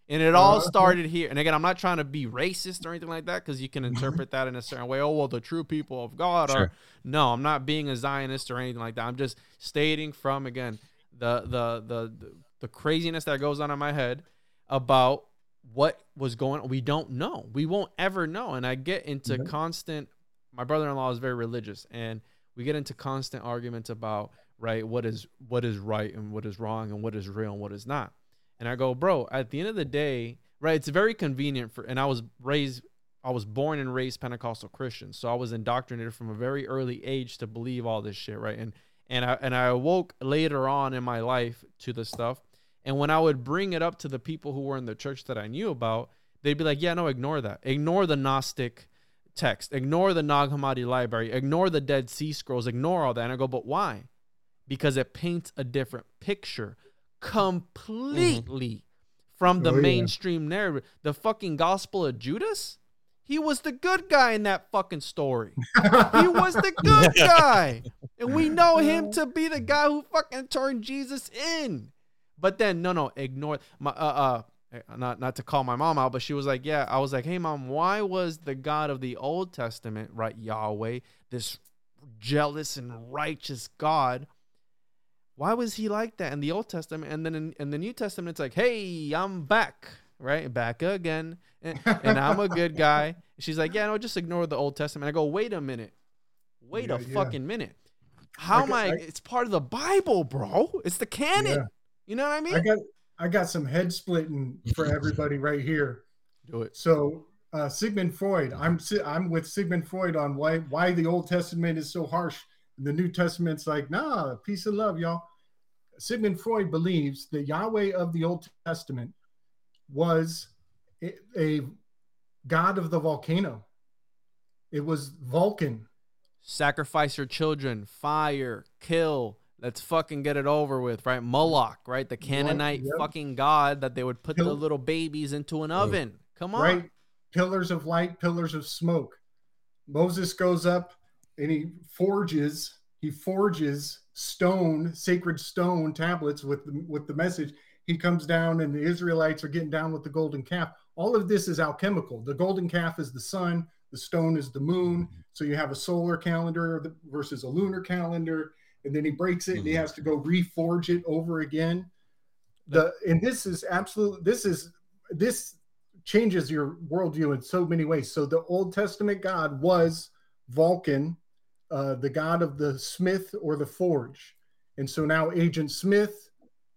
And it all uh-huh. started here. And again, I'm not trying to be racist or anything like that because you can interpret that in a certain way. Oh, well, the true people of God are. Sure. No, I'm not being a Zionist or anything like that. I'm just stating from again the the the the, craziness that goes on in my head about what was going on. We don't know. We won't ever know. And I get into Mhm. constant. My brother-in-law is very religious, and we get into constant arguments about right what is what is right and what is wrong and what is real and what is not. And I go, bro. At the end of the day, right? It's very convenient for. And I was raised. I was born and raised Pentecostal Christian, so I was indoctrinated from a very early age to believe all this shit, right? And and I and I awoke later on in my life to the stuff. And when I would bring it up to the people who were in the church that I knew about, they'd be like, "Yeah, no, ignore that. Ignore the Gnostic text. Ignore the Nag Hammadi library. Ignore the Dead Sea Scrolls. Ignore all that." And I go, "But why?" Because it paints a different picture completely mm-hmm. from the Oh, yeah. mainstream narrative. The fucking Gospel of Judas. He was the good guy in that fucking story. He was the good guy. And we know him to be the guy who fucking turned Jesus in. But then no no, ignore my uh uh eh, not not to call my mom out, but she was like, "Yeah." I was like, "Hey, mom, why was the God of the Old Testament, right, Yahweh, this jealous and righteous God?" Why was he like that in the Old Testament? And then in, in the New Testament, it's like, hey, I'm back, right? Back again. And, and I'm a good guy. She's like, yeah, no, just ignore the Old Testament. I go, wait a minute. Wait Yeah, a yeah. fucking minute. How I am I? I- It's part of the Bible, bro. It's the canon. Yeah. You know what I mean? I got I got some head splitting for everybody right here. Do it. So uh, Sigmund Freud, I'm I'm with Sigmund Freud on why why the Old Testament is so harsh. And The New Testament's like, nah, peace and love, y'all. Sigmund Freud believes the Yahweh of the Old Testament was a, god of the volcano. It was Vulcan. Sacrifice your children, fire, kill. Let's fucking get it over with, right? Moloch, right? The Canaanite yep. fucking god that they would put the little babies into an oven. Come on. right? Pillars of light, pillars of smoke. Moses goes up and he forges, he forges stone, sacred stone tablets with the, with the message. He comes down and the Israelites are getting down with the golden calf. All of this is alchemical. The golden calf is the sun, the stone is the moon. So you have a solar calendar versus a lunar calendar. And then he breaks it and he Mhm. has to go reforge it over again. The and this is absolute this is this changes your worldview in so many ways. So the Old Testament God was Vulcan, uh, the god of the smith or the forge, and so now Agent Smith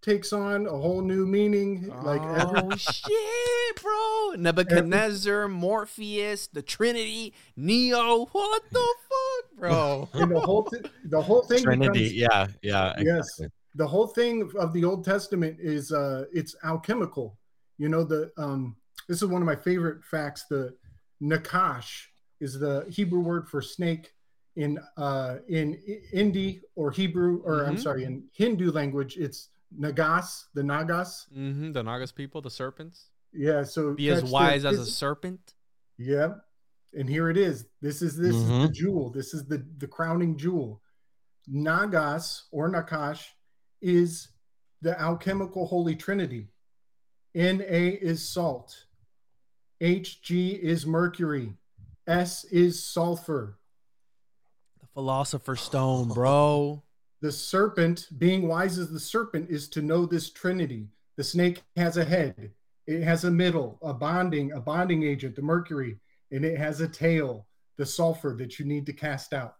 takes on a whole new meaning. Like every, oh shit, bro! Nebuchadnezzar, Morpheus, the Trinity, Neo. What the fuck, bro? and the whole th- the whole thing Trinity. becomes- Yeah, yeah. Yes. exactly. the whole thing of the Old Testament is uh it's alchemical. You know the um this is one of my favorite facts. The nakash is the Hebrew word for snake in uh in I- Hindi or Hebrew or I'm Mhm. sorry in Hindu language it's nagas the nagas hmm The Nagas people, the serpents. yeah so Be as that's the- wise as a serpent. yeah and here it is this is this is the Mhm. jewel this is the the crowning jewel nagas or nakash is the alchemical holy trinity na is salt hg is mercury s is sulfur The Philosopher's Stone, bro. The serpent being wise as the serpent is to know this trinity the snake has a head it has a middle a bonding a bonding agent the mercury and it has a tail the sulfur that you need to cast out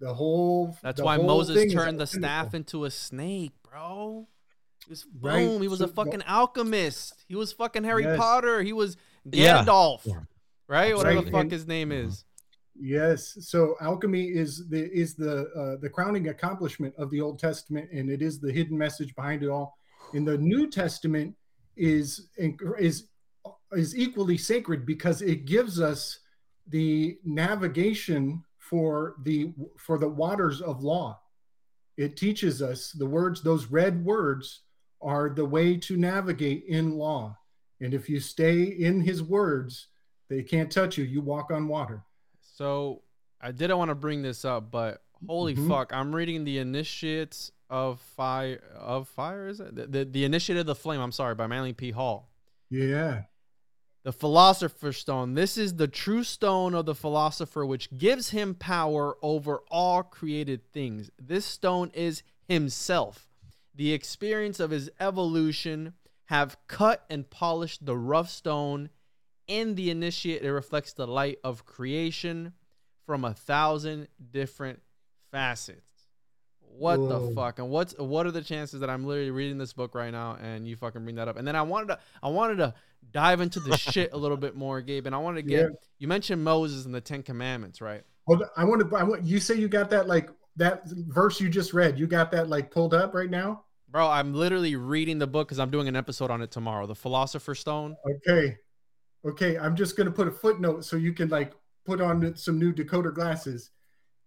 the whole That's the why whole Moses thing turned the staff into a snake, bro. He was boom. Right, He was so a the- fucking alchemist. He was fucking Harry Yes. Potter. He was Yeah. Gandalf. Yeah. Right? Whatever Right, the fuck and- his name Mhm. is. Yes. So alchemy is the is the uh, the crowning accomplishment of the Old Testament, and it is the hidden message behind it all. In the New Testament is is is equally sacred because it gives us the navigation for the for the waters of law. It teaches us the words; those red words are the way to navigate in law. And if you stay in His words, they can't touch you. You walk on water. So I didn't want to bring this up, but holy Mhm. fuck, I'm reading the Initiates of Fire of Fire, is it? The, the, the Initiate of the Flame, I'm sorry, by Manly P. Hall. Yeah. The Philosopher's Stone. This is the true stone of the philosopher, which gives him power over all created things. This stone is himself. The experience of his evolution have cut and polished the rough stone. In the initiate, it reflects the light of creation from a thousand different facets. What the fuck? And what's what are the chances that I'm literally reading this book right now and you fucking bring that up? And then I wanted to I wanted to dive into the shit a little bit more, Gabe. And I wanted to get Yeah. you mentioned Moses and the Ten Commandments, right? Well. I want to. I want you say you got that like that verse you just read. You got that like pulled up right now. Bro, I'm literally reading the book because I'm doing an episode on it tomorrow. The Philosopher's Stone. Okay. Okay. I'm just gonna put a footnote so you can like put on some new decoder glasses.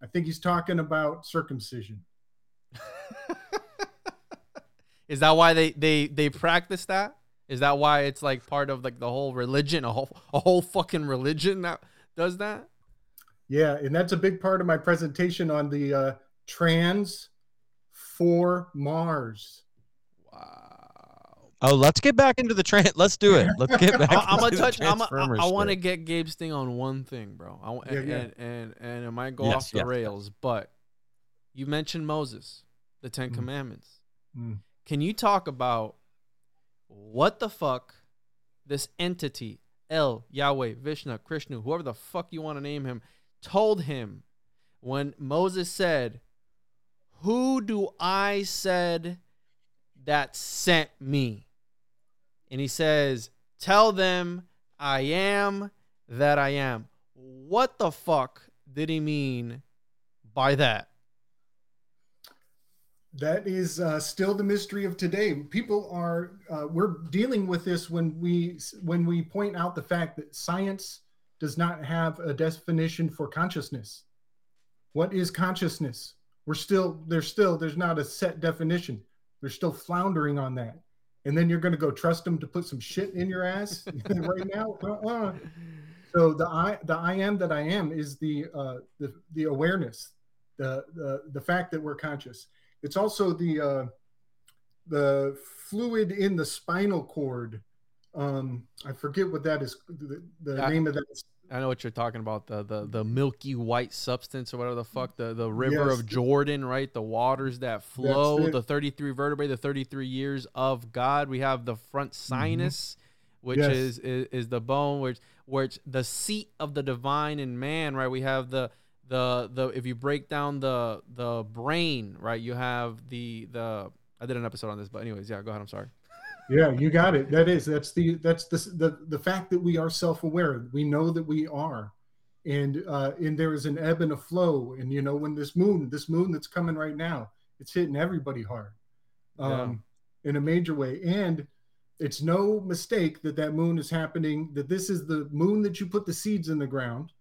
I think he's talking about circumcision. Is that why they they they practice that? Is that why it's like part of like the whole religion, a whole a whole fucking religion that does that? Yeah, and that's a big part of my presentation on the uh, trans for Mars. Wow, Oh, let's get back into the train. Let's do it. Let's get back. I, am gonna touch. I'm a, Transformers I, I want to get Gabe's thing on one thing, bro. I, wa- Yeah, and, yeah. and and and it might go Yes, off the yes. rails, but you mentioned Moses, the Ten Mm. Commandments. Mm. Can you talk about what the fuck this entity, El, Yahweh, Vishnu, Krishna, whoever the fuck you want to name him, told him when Moses said, Who do I said that sent me? And he says, Tell them I am that I am. What the fuck did he mean by that? That is uh, still the mystery of today. People are uh, we're dealing with this when we when we point out the fact that science does not have a definition for consciousness. What is consciousness? We're still there's still there's not a set definition. They're still floundering on that. And then you're going to go trust them to put some shit in your ass right now. Uh-uh. So the I the I am that I am is the uh, the the awareness, the the the fact that we're conscious. It's also the uh, the fluid in the spinal cord. Um, I forget what that is. The, the name of that. I know what you're talking about the the the milky white substance or whatever the fuck the the river Yes. of Jordan, right? The waters that flow, the 33 vertebrae, the 33 years of God. We have the front sinus, which Mm-hmm. Yes. is, is is the bone which which the seat of the divine in man, right? We have the the the if you break down the the brain, right? You have the the I did an episode on this, but anyways, yeah, go ahead. I'm sorry. Yeah, you got it. That is that's the that's the the, the fact that we are self-aware. We know that we are, and uh, and there is an ebb and a flow. And you know when this moon, this moon that's coming right now, it's hitting everybody hard, um, in a major way. And it's no mistake that that moon is happening. That this is the moon that you put the seeds in the ground.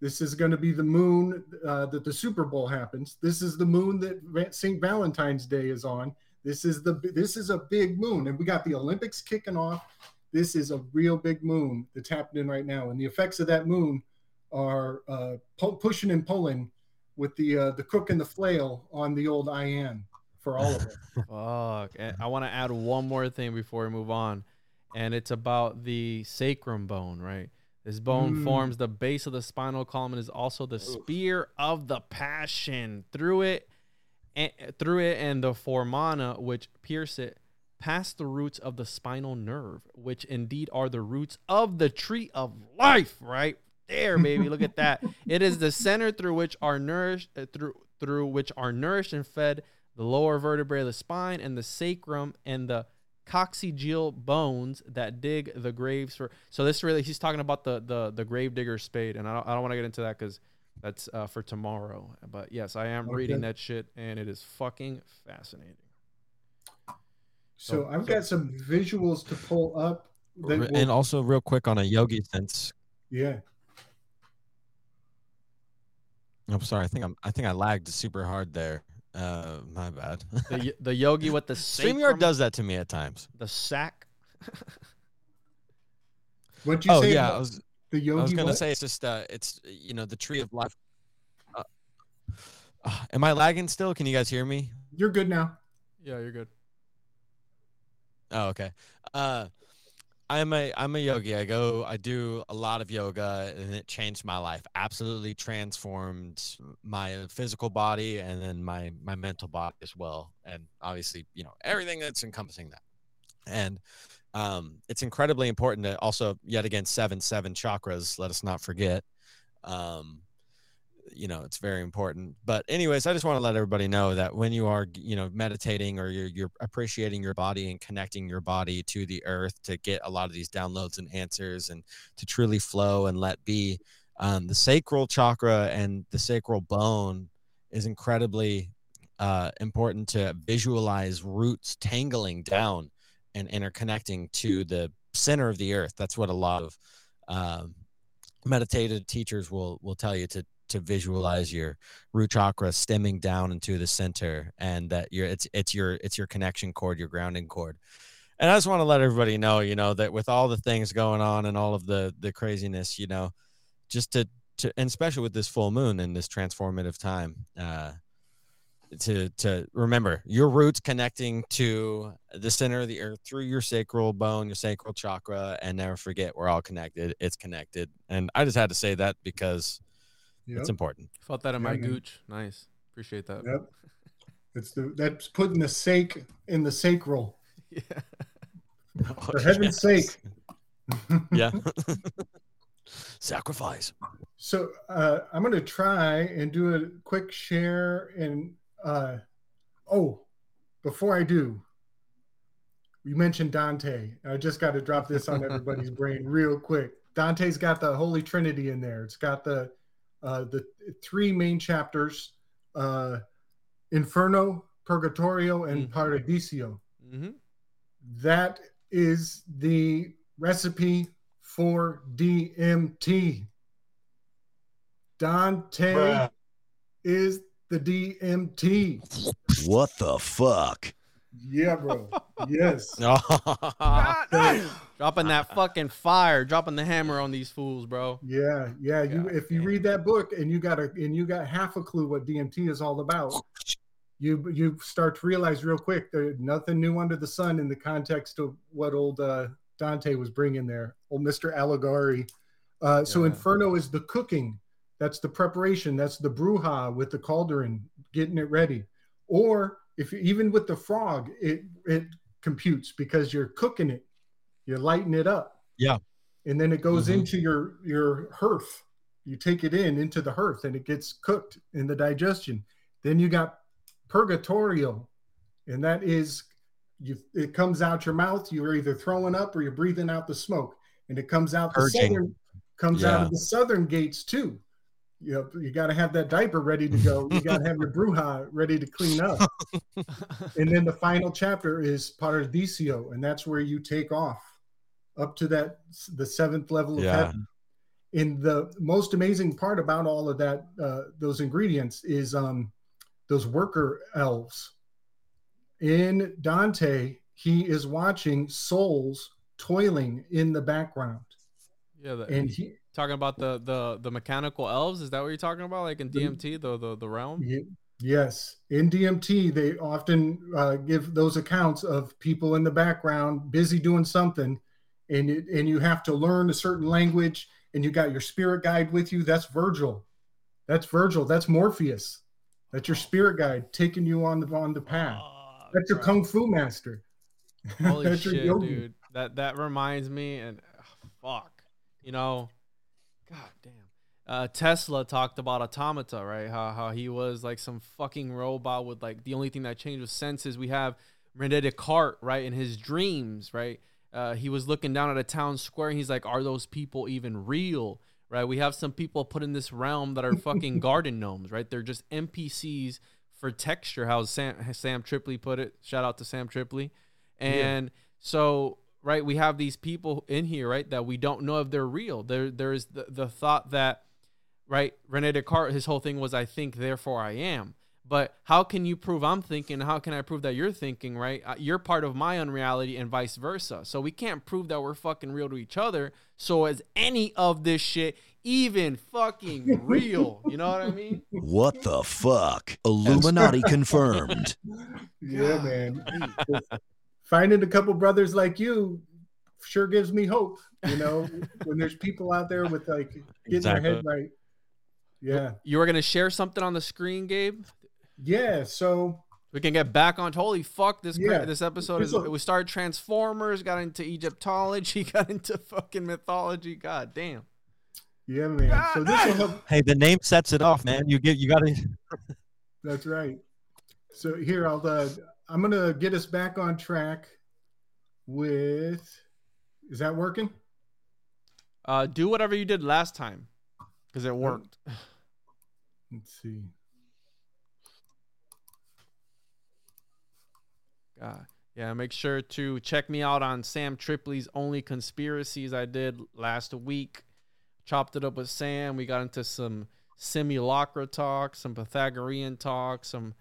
This is going to be the moon uh, that the Super Bowl happens. This is the moon that St. Valentine's Day is on. This is the this is a big moon, and we got the Olympics kicking off. This is a real big moon that's happening right now, and the effects of that moon are uh, pu- pushing and pulling with the uh, the crook and the flail on the old I am for all of it. Fuck. And I want to add one more thing before we move on. And it's about the sacrum bone, right? This bone Mm. forms the base of the spinal column and is also the spear of the passion. Through it, and, through it and the foramina which pierce it, past the roots of the spinal nerve, which indeed are the roots of the tree of life, right? There, baby. Look at that. It is the center through which are nourished uh, through through which are nourished and fed the lower vertebrae of the spine and the sacrum and the coccygeal bones that dig the graves for. So this really, he's talking about the the the grave digger spade, and I don't, I don't want to get into that because that's uh, for tomorrow. But yes, I am reading that shit, and it is fucking fascinating. So So- I've so- got some visuals to pull up. That will, and also real quick on a yogi sense. yeah, I'm sorry. I think I'm. I think I lagged super hard there. Uh, my bad. The the yogi with the Streamyard does that to me at times. the sack. what you Oh say? yeah, I about was. The yogi. I was gonna say it's just. Uh, it's you know the tree of life. Uh, uh, am I lagging still? Can you guys hear me? you're good now. Yeah, you're good. Oh, okay. Uh, I'm a I'm a yogi. I go. I do a lot of yoga, and it changed my life. Absolutely transformed my physical body, and then my my mental body as well. And obviously, you know, everything that's encompassing that. And um, it's incredibly important to also, yet again, seven seven chakras. Let us not forget. Um, you know it's very important but anyways i just want to let everybody know that when you are you know meditating or you're, you're appreciating your body and connecting your body to the earth to get a lot of these downloads and answers and to truly flow and let be um, the sacral chakra and the sacral bone is incredibly uh, important to visualize roots tangling down and interconnecting to the center of the earth. That's what a lot of um, meditative teachers will will tell you to to visualize your root chakra stemming down into the center and that your it's it's your it's your connection cord your grounding cord. And i just want to let everybody know you know that with all the things going on and all of the the craziness you know just to to and especially with this full moon and this transformative time uh to to remember your roots connecting to the center of the earth through your sacral bone, your sacral chakra, and never forget we're all connected. It's connected, and I just had to say that because Yep. it's important. Felt that in my Yeah, gooch. Nice. Appreciate that. Yep. It's the that's putting the sake in the sacral. Yeah. For heaven's sake. yeah. Sacrifice. So uh, I'm going to try and do a quick share. And uh, oh, before I do, you mentioned Dante. I just got to drop this on everybody's brain real quick. Dante's got the Holy Trinity in there. It's got the uh, the three main chapters: uh, Inferno, Purgatorio, and Mhm. Paradiso. hmm That is the recipe for DMT. Dante Bruh. is the DMT. What the fuck? Yeah, bro. Yes. dropping that fucking fire, dropping the hammer on these fools, bro. Yeah, yeah. You God if you damn. read that book and you got a and you got half a clue what DMT is all about, you you start to realize real quick there's nothing new under the sun in the context of what old uh, Dante was bringing there. Old Mister Allegori. Uh, so Yeah. Inferno is the cooking. That's the preparation. That's the bruja with the cauldron, getting it ready. Or if you, even with the frog, it it computes because you're cooking it, you're lighting it up. Yeah. And then it goes Mhm. into your your hearth. You take it in into the hearth, and it gets cooked in the digestion. Then you got purgatorio, and that is you. It comes out your mouth. You're either throwing up or you're breathing out the smoke, and it comes out the southern comes out of the southern gates too. You know, you got to have that diaper ready to go. You got to have your bruja ready to clean up. and then the final chapter is Paradiso, and that's where you take off up to that the seventh level of Yeah. heaven. And the most amazing part about all of that, uh, those ingredients, is um, those worker elves. In Dante, he is watching souls toiling in the background, Yeah, the, and he talking about the the the mechanical elves. Is that what you're talking about? Like in DMT, the the the realm. Ye- Yes, in DMT, they often uh, give those accounts of people in the background busy doing something, and it, and you have to learn a certain language, and you got your spirit guide with you. That's Virgil. That's Virgil. That's Morpheus. That's your spirit guide taking you on the on the path. Oh, That's your bro. kung fu master. Holy shit, dude. That that reminds me, and ugh, fuck, you know, god damn. Uh, Tesla talked about automata, right? How how he was like some fucking robot with like the only thing that changed was senses. We have Rene Descartes, right? In his dreams, right? Uh, he was looking down at a town square and he's like, "Are those people even real?" Right? We have some people put in this realm that are fucking garden gnomes, right? They're just NPCs for texture. How Sam Sam Tripoli put it. Shout out to Sam Tripoli. And so, right, we have these people in here, right, that we don't know if they're real. There, there is the, the thought that, right, Rene Descartes, his whole thing was, I think, therefore I am. But how can you prove I'm thinking? How can I prove that you're thinking, right? Uh, You're part of my unreality and vice versa. So we can't prove that we're fucking real to each other. So is any of this shit even fucking real? You know what I mean? What the fuck? Illuminati confirmed. Yeah, man. Finding a couple brothers like you sure gives me hope. You know, when there's people out there with like getting their head right. Yeah. You were gonna share something on the screen, Gabe? Yeah. So We can get back on. Holy fuck! This cra- Yeah. this episode is a- we started Transformers, got into Egyptology, got into fucking mythology. God damn. yeah, man. So this will help. Hey, the name sets it off, man. You get you got to. That's right. So here I'll uh, I'm gonna get us back on track with is that working? Uh, do whatever you did last time, because it worked. Let's see. God. Yeah, make sure to check me out on Sam Tripoli's Only Conspiracies I did last week. Chopped it up with Sam. We got into some simulacra talk, some Pythagorean talk, some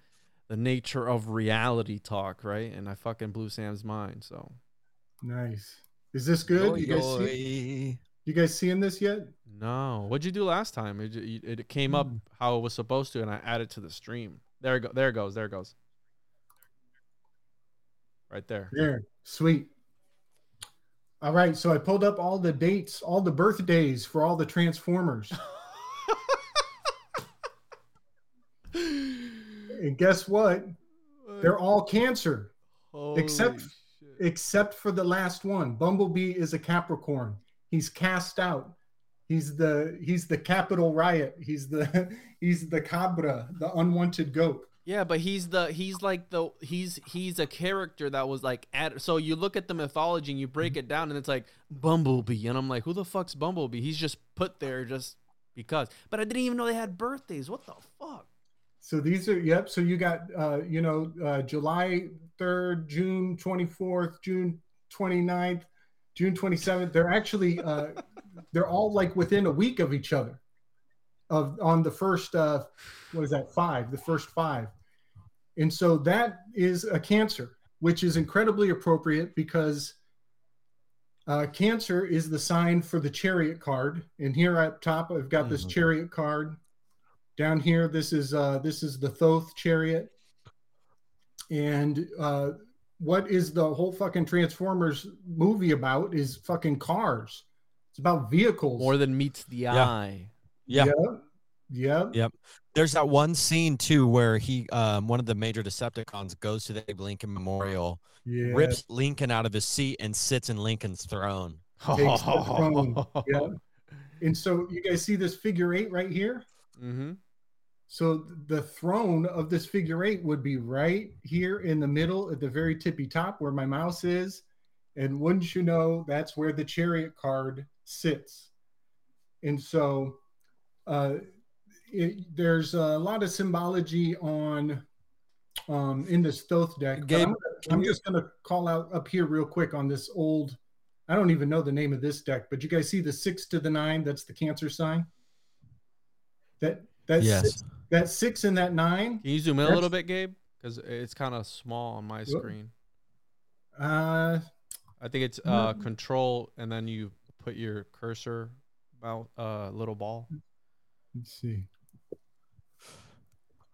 the nature of reality talk, right? And I fucking blew Sam's mind. So Nice. Is this good? You guys see, you guys seeing this yet? no, what'd you do last time? It, it, it came up hmm. how it was supposed to, and I added to the stream. There it go. There it goes. There it goes. Right there. There, sweet. All right, so I pulled up all the dates, all the birthdays for all the Transformers. and guess what? They're all cancer, except shit. except for the last one. Bumblebee is a Capricorn. He's cast out. He's the he's the capital riot. He's the he's the cabra, the unwanted goat. Yeah, but he's the he's like the he's he's a character that was like at so you look at the mythology and you break it down and it's like Bumblebee and I'm like who the fuck's Bumblebee? He's just put there just because. But I didn't even know they had birthdays. What the fuck? So these are yep. So you got uh, you know uh, July third, June twenty fourth, June 29th, June twenty seventh. They're actually uh, they're all like within a week of each other. Of on the first uh, what is that five? The first five, and so that is a cancer, which is incredibly appropriate because uh, cancer is the sign for the chariot card. And here at top, I've got this Mhm. chariot card down here this is uh this is the thoth chariot and uh what is the whole fucking transformers movie about is fucking cars it's about vehicles More than meets the Yeah. eye. Yeah. yep yep Yep. There's that one scene too where he, um, one of the major Decepticons, goes to the Abe Lincoln Memorial, yeah rips Lincoln out of his seat, and sits in Lincoln's throne. takes the throne. yeah and so you guys see this figure eight right here Mm-hmm. so the throne of this figure eight would be right here in the middle at the very tippy top where my mouse is and wouldn't you know that's where the chariot card sits and so uh, it, there's a lot of symbology on um, in this Thoth deck. Gabe, I'm, I'm just going to call out up here real quick on this old. I don't even know the name of this deck, but you guys see the six to the nine. That's the Cancer sign. That that's Yes. six, that six and that nine. Can you zoom in a little bit, Gabe? Because it's kind of small on my screen. Uh, I think it's No. uh control and then you put your cursor about a uh, little ball. let's see.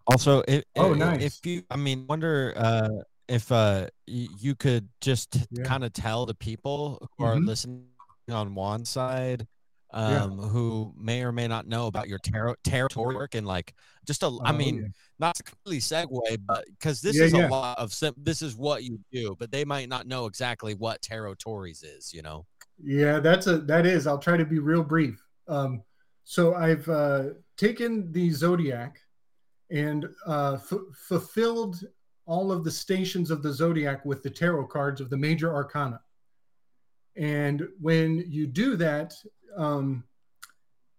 Also, if, Oh, if, nice. if you, I mean, wonder uh, if uh, you could just Yeah. kind of tell the people who are Mhm. listening on one side, Yeah. um, who may or may not know about your tarot territory work and like just a, I Oh, mean, yeah. not to completely segue, but because this Yeah, is yeah. a lot of sim- this is what you do, but they might not know exactly what Tarot-tories is, you know. Yeah, that's a that is. I'll try to be real brief. Um, so I've uh, taken the zodiac and uh, f- fulfilled all of the stations of the zodiac with the tarot cards of the major arcana. And when you do that, um,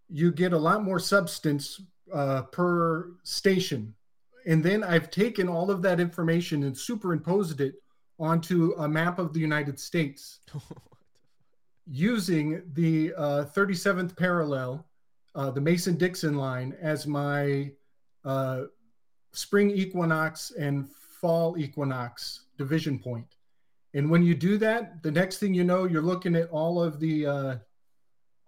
you get a lot more substance uh, per station. And then I've taken all of that information and superimposed it onto a map of the United States using the uh, 37th parallel, uh, the Mason Dixon line, as my uh, spring equinox and fall equinox division point. And when you do that, the next thing you know, you're looking at all of the uh,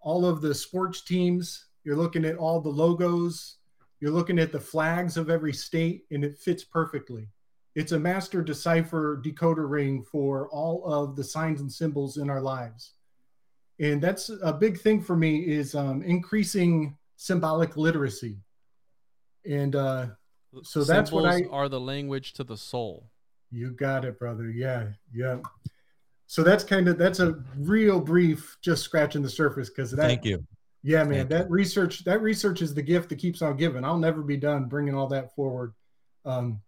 all of the sports teams. You're looking at all the logos. You're looking at the flags of every state, and it fits perfectly. It's a master decipher decoder ring for all of the signs and symbols in our lives and that's a big thing for me is um, increasing symbolic literacy and uh, So that's what Symbols I- are the language to the soul. You got it brother. Yeah yeah. So that's kind of that's a real brief just scratching the surface because that Thank you. yeah man Thank that research that research is the gift that keeps on giving. I'll never be done bringing all that forward. Um,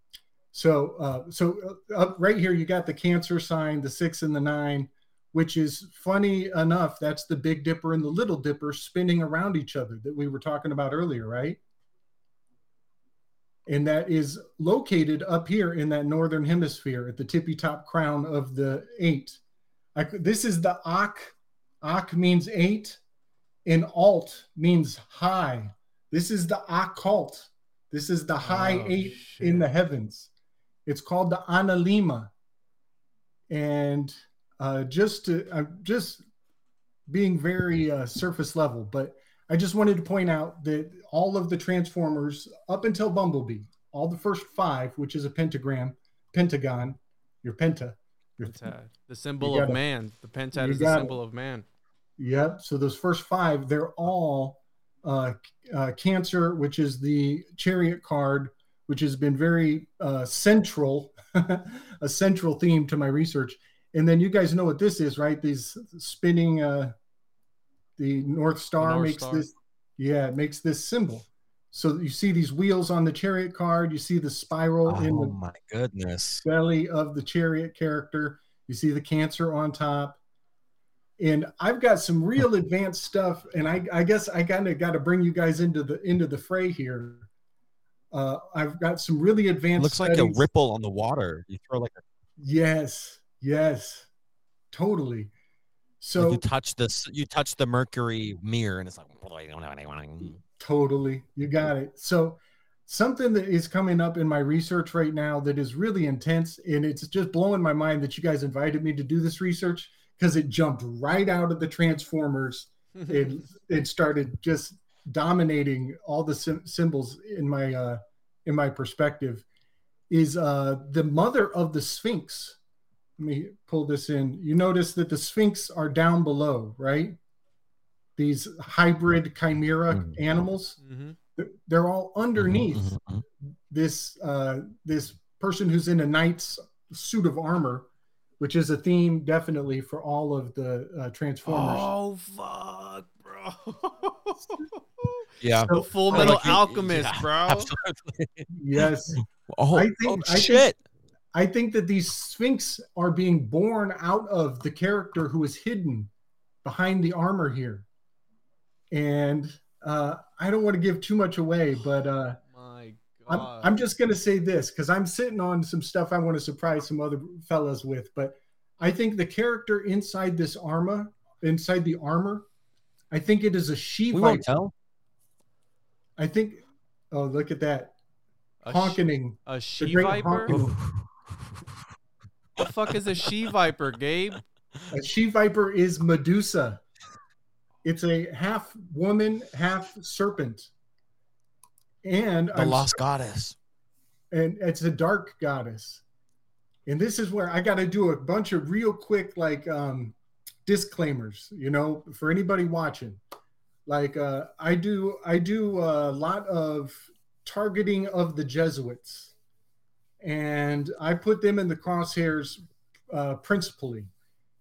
so uh, so uh, up right here you got the cancer sign the six and the nine which is funny enough that's the big dipper and the little dipper spinning around each other that we were talking about earlier right and that is located up here in that northern hemisphere at the tippy top crown of the eight I, this is the Ak. Ak means eight, and alt means high. This is the occult. This is the high Oh, eight shit. in the heavens. It's called the Analemma. And uh, just to, I'm just being very uh, surface level, but I just wanted to point out that all of the Transformers, up until Bumblebee, all the first five, which is a pentagram, pentagon, your penta. Your, Pentad, the symbol of man. The pentad is the got it. symbol of man. Yep. So those first five, they're all uh, uh, Cancer, which is the chariot card, which has been very uh, central, a central theme to my research. And then you guys know what this is, right? These spinning, uh, the North Star North makes Star. this, yeah, it makes this symbol. So you see these wheels on the chariot card, you see the spiral in Oh the my goodness. belly of the chariot character. You see the cancer on top. And I've got some real advanced stuff, and I, I guess I kind of got to bring you guys into the into the fray here. Uh, I've got some really advanced. looks like a ripple on the water. You throw like a Yes, yes, totally. Like So you touch this you touch the mercury mirror and it's like Totally. You got it. So, something that is coming up in my research right now that is really intense, and it's just blowing my mind that you guys invited me to do this research because it jumped right out of the Transformers. It, it started just dominating all the sym- symbols in my uh, in my perspective. Is uh, the mother of the Sphinx? Let me pull this in. You notice that the Sphinx are down below, right? These hybrid chimera Mhm. animals hmm they're- they're all underneath Mhm, mhm, this uh, this person who's in a knight's suit of armor, which is a theme definitely for all of the uh, Transformers. Oh fuck, bro! Yeah. the Full Metal like Alchemist, yeah, bro. Absolutely. Yes, Oh, I think- oh I think- shit. I think that these Sphinx are being born out of the character who is hidden behind the armor here, and uh, I don't want to give too much away, but. Uh, My I'm, I'm just going to say this because I'm sitting on some stuff I want to surprise some other fellas with. But I think the character inside this armor, inside the armor, I think it is a she we won't tell. I think. Oh, look at that a, sh- honking. a she great viper. Honking. the fuck is a she viper, Gabe? A she viper is Medusa. It's a half woman, half serpent, and The I'm lost goddess. and it's a dark goddess and this is where i got to do a bunch of real quick like um disclaimers you know for anybody watching like uh i do i do a lot of targeting of the jesuits and i put them in the crosshairs uh principally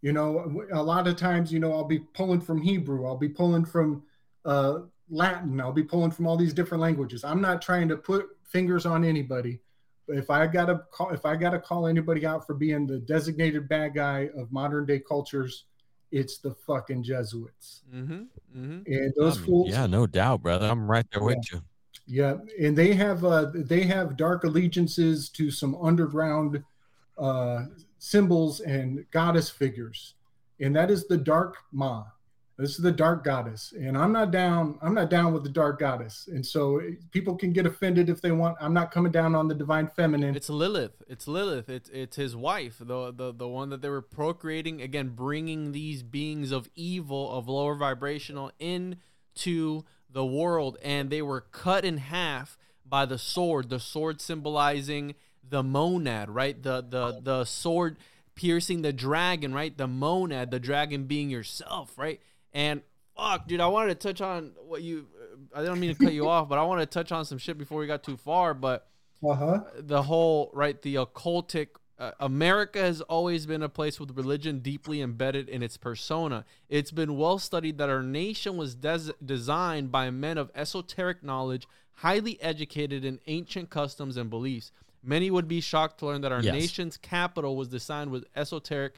you know a lot of times you know i'll be pulling from hebrew i'll be pulling from uh latin i'll be pulling from all these different languages i'm not trying to put fingers on anybody if I gotta call, if I gotta call anybody out for being the designated bad guy of modern day cultures, it's the fucking Jesuits. Mm-hmm. Mm-hmm. And those I mean, fools, yeah, no doubt, brother. I'm right there with you. Yeah, and they have uh, they have dark allegiances to some underground uh, symbols and goddess figures, and that is the Dark Ma. This is the dark goddess, and I'm not down. I'm not down with the dark goddess, and so eh, people can get offended if they want. I'm not coming down on the divine feminine. It's Lilith. It's Lilith. It's it's his wife, the the the one that they were procreating again, bringing these beings of evil of lower vibrational into the world, and they were cut in half by the sword. The sword symbolizing the monad, right? The the the sword piercing the dragon, right? The monad, the dragon being yourself, right? And fuck, dude, I wanted to touch on what you. I don't mean to cut you off, but I want to touch on some shit before we got too far, but Uh huh. the whole right the occultic uh, america has always been a place with religion deeply embedded in its persona. It's been well studied that our nation was des- designed by men of esoteric knowledge highly educated in ancient customs and beliefs. Many would be shocked to learn that our Yes. nation's capital was designed with esoteric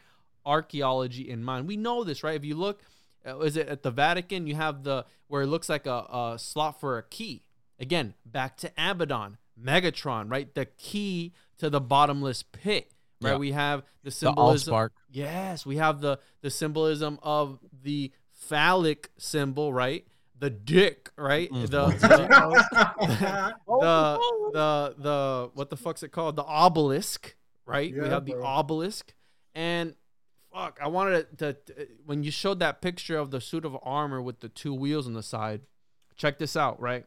archaeology in mind. We know this right? If you look uh, is it at the vatican? You have the where it looks like a, a slot for a key. Again, back to Abaddon, Megatron, right? The key to the bottomless pit, right? Yeah. We have the The symbolism. Allspark. yes, we have the the symbolism of the phallic symbol, right? The dick, right? Mm. The, the, the the the what the fuck's it called? The obelisk, right? we Yeah, have the obelisk, and fuck, I wanted to, to when you showed that picture of the suit of armor with the two wheels on the side. Check this out, right?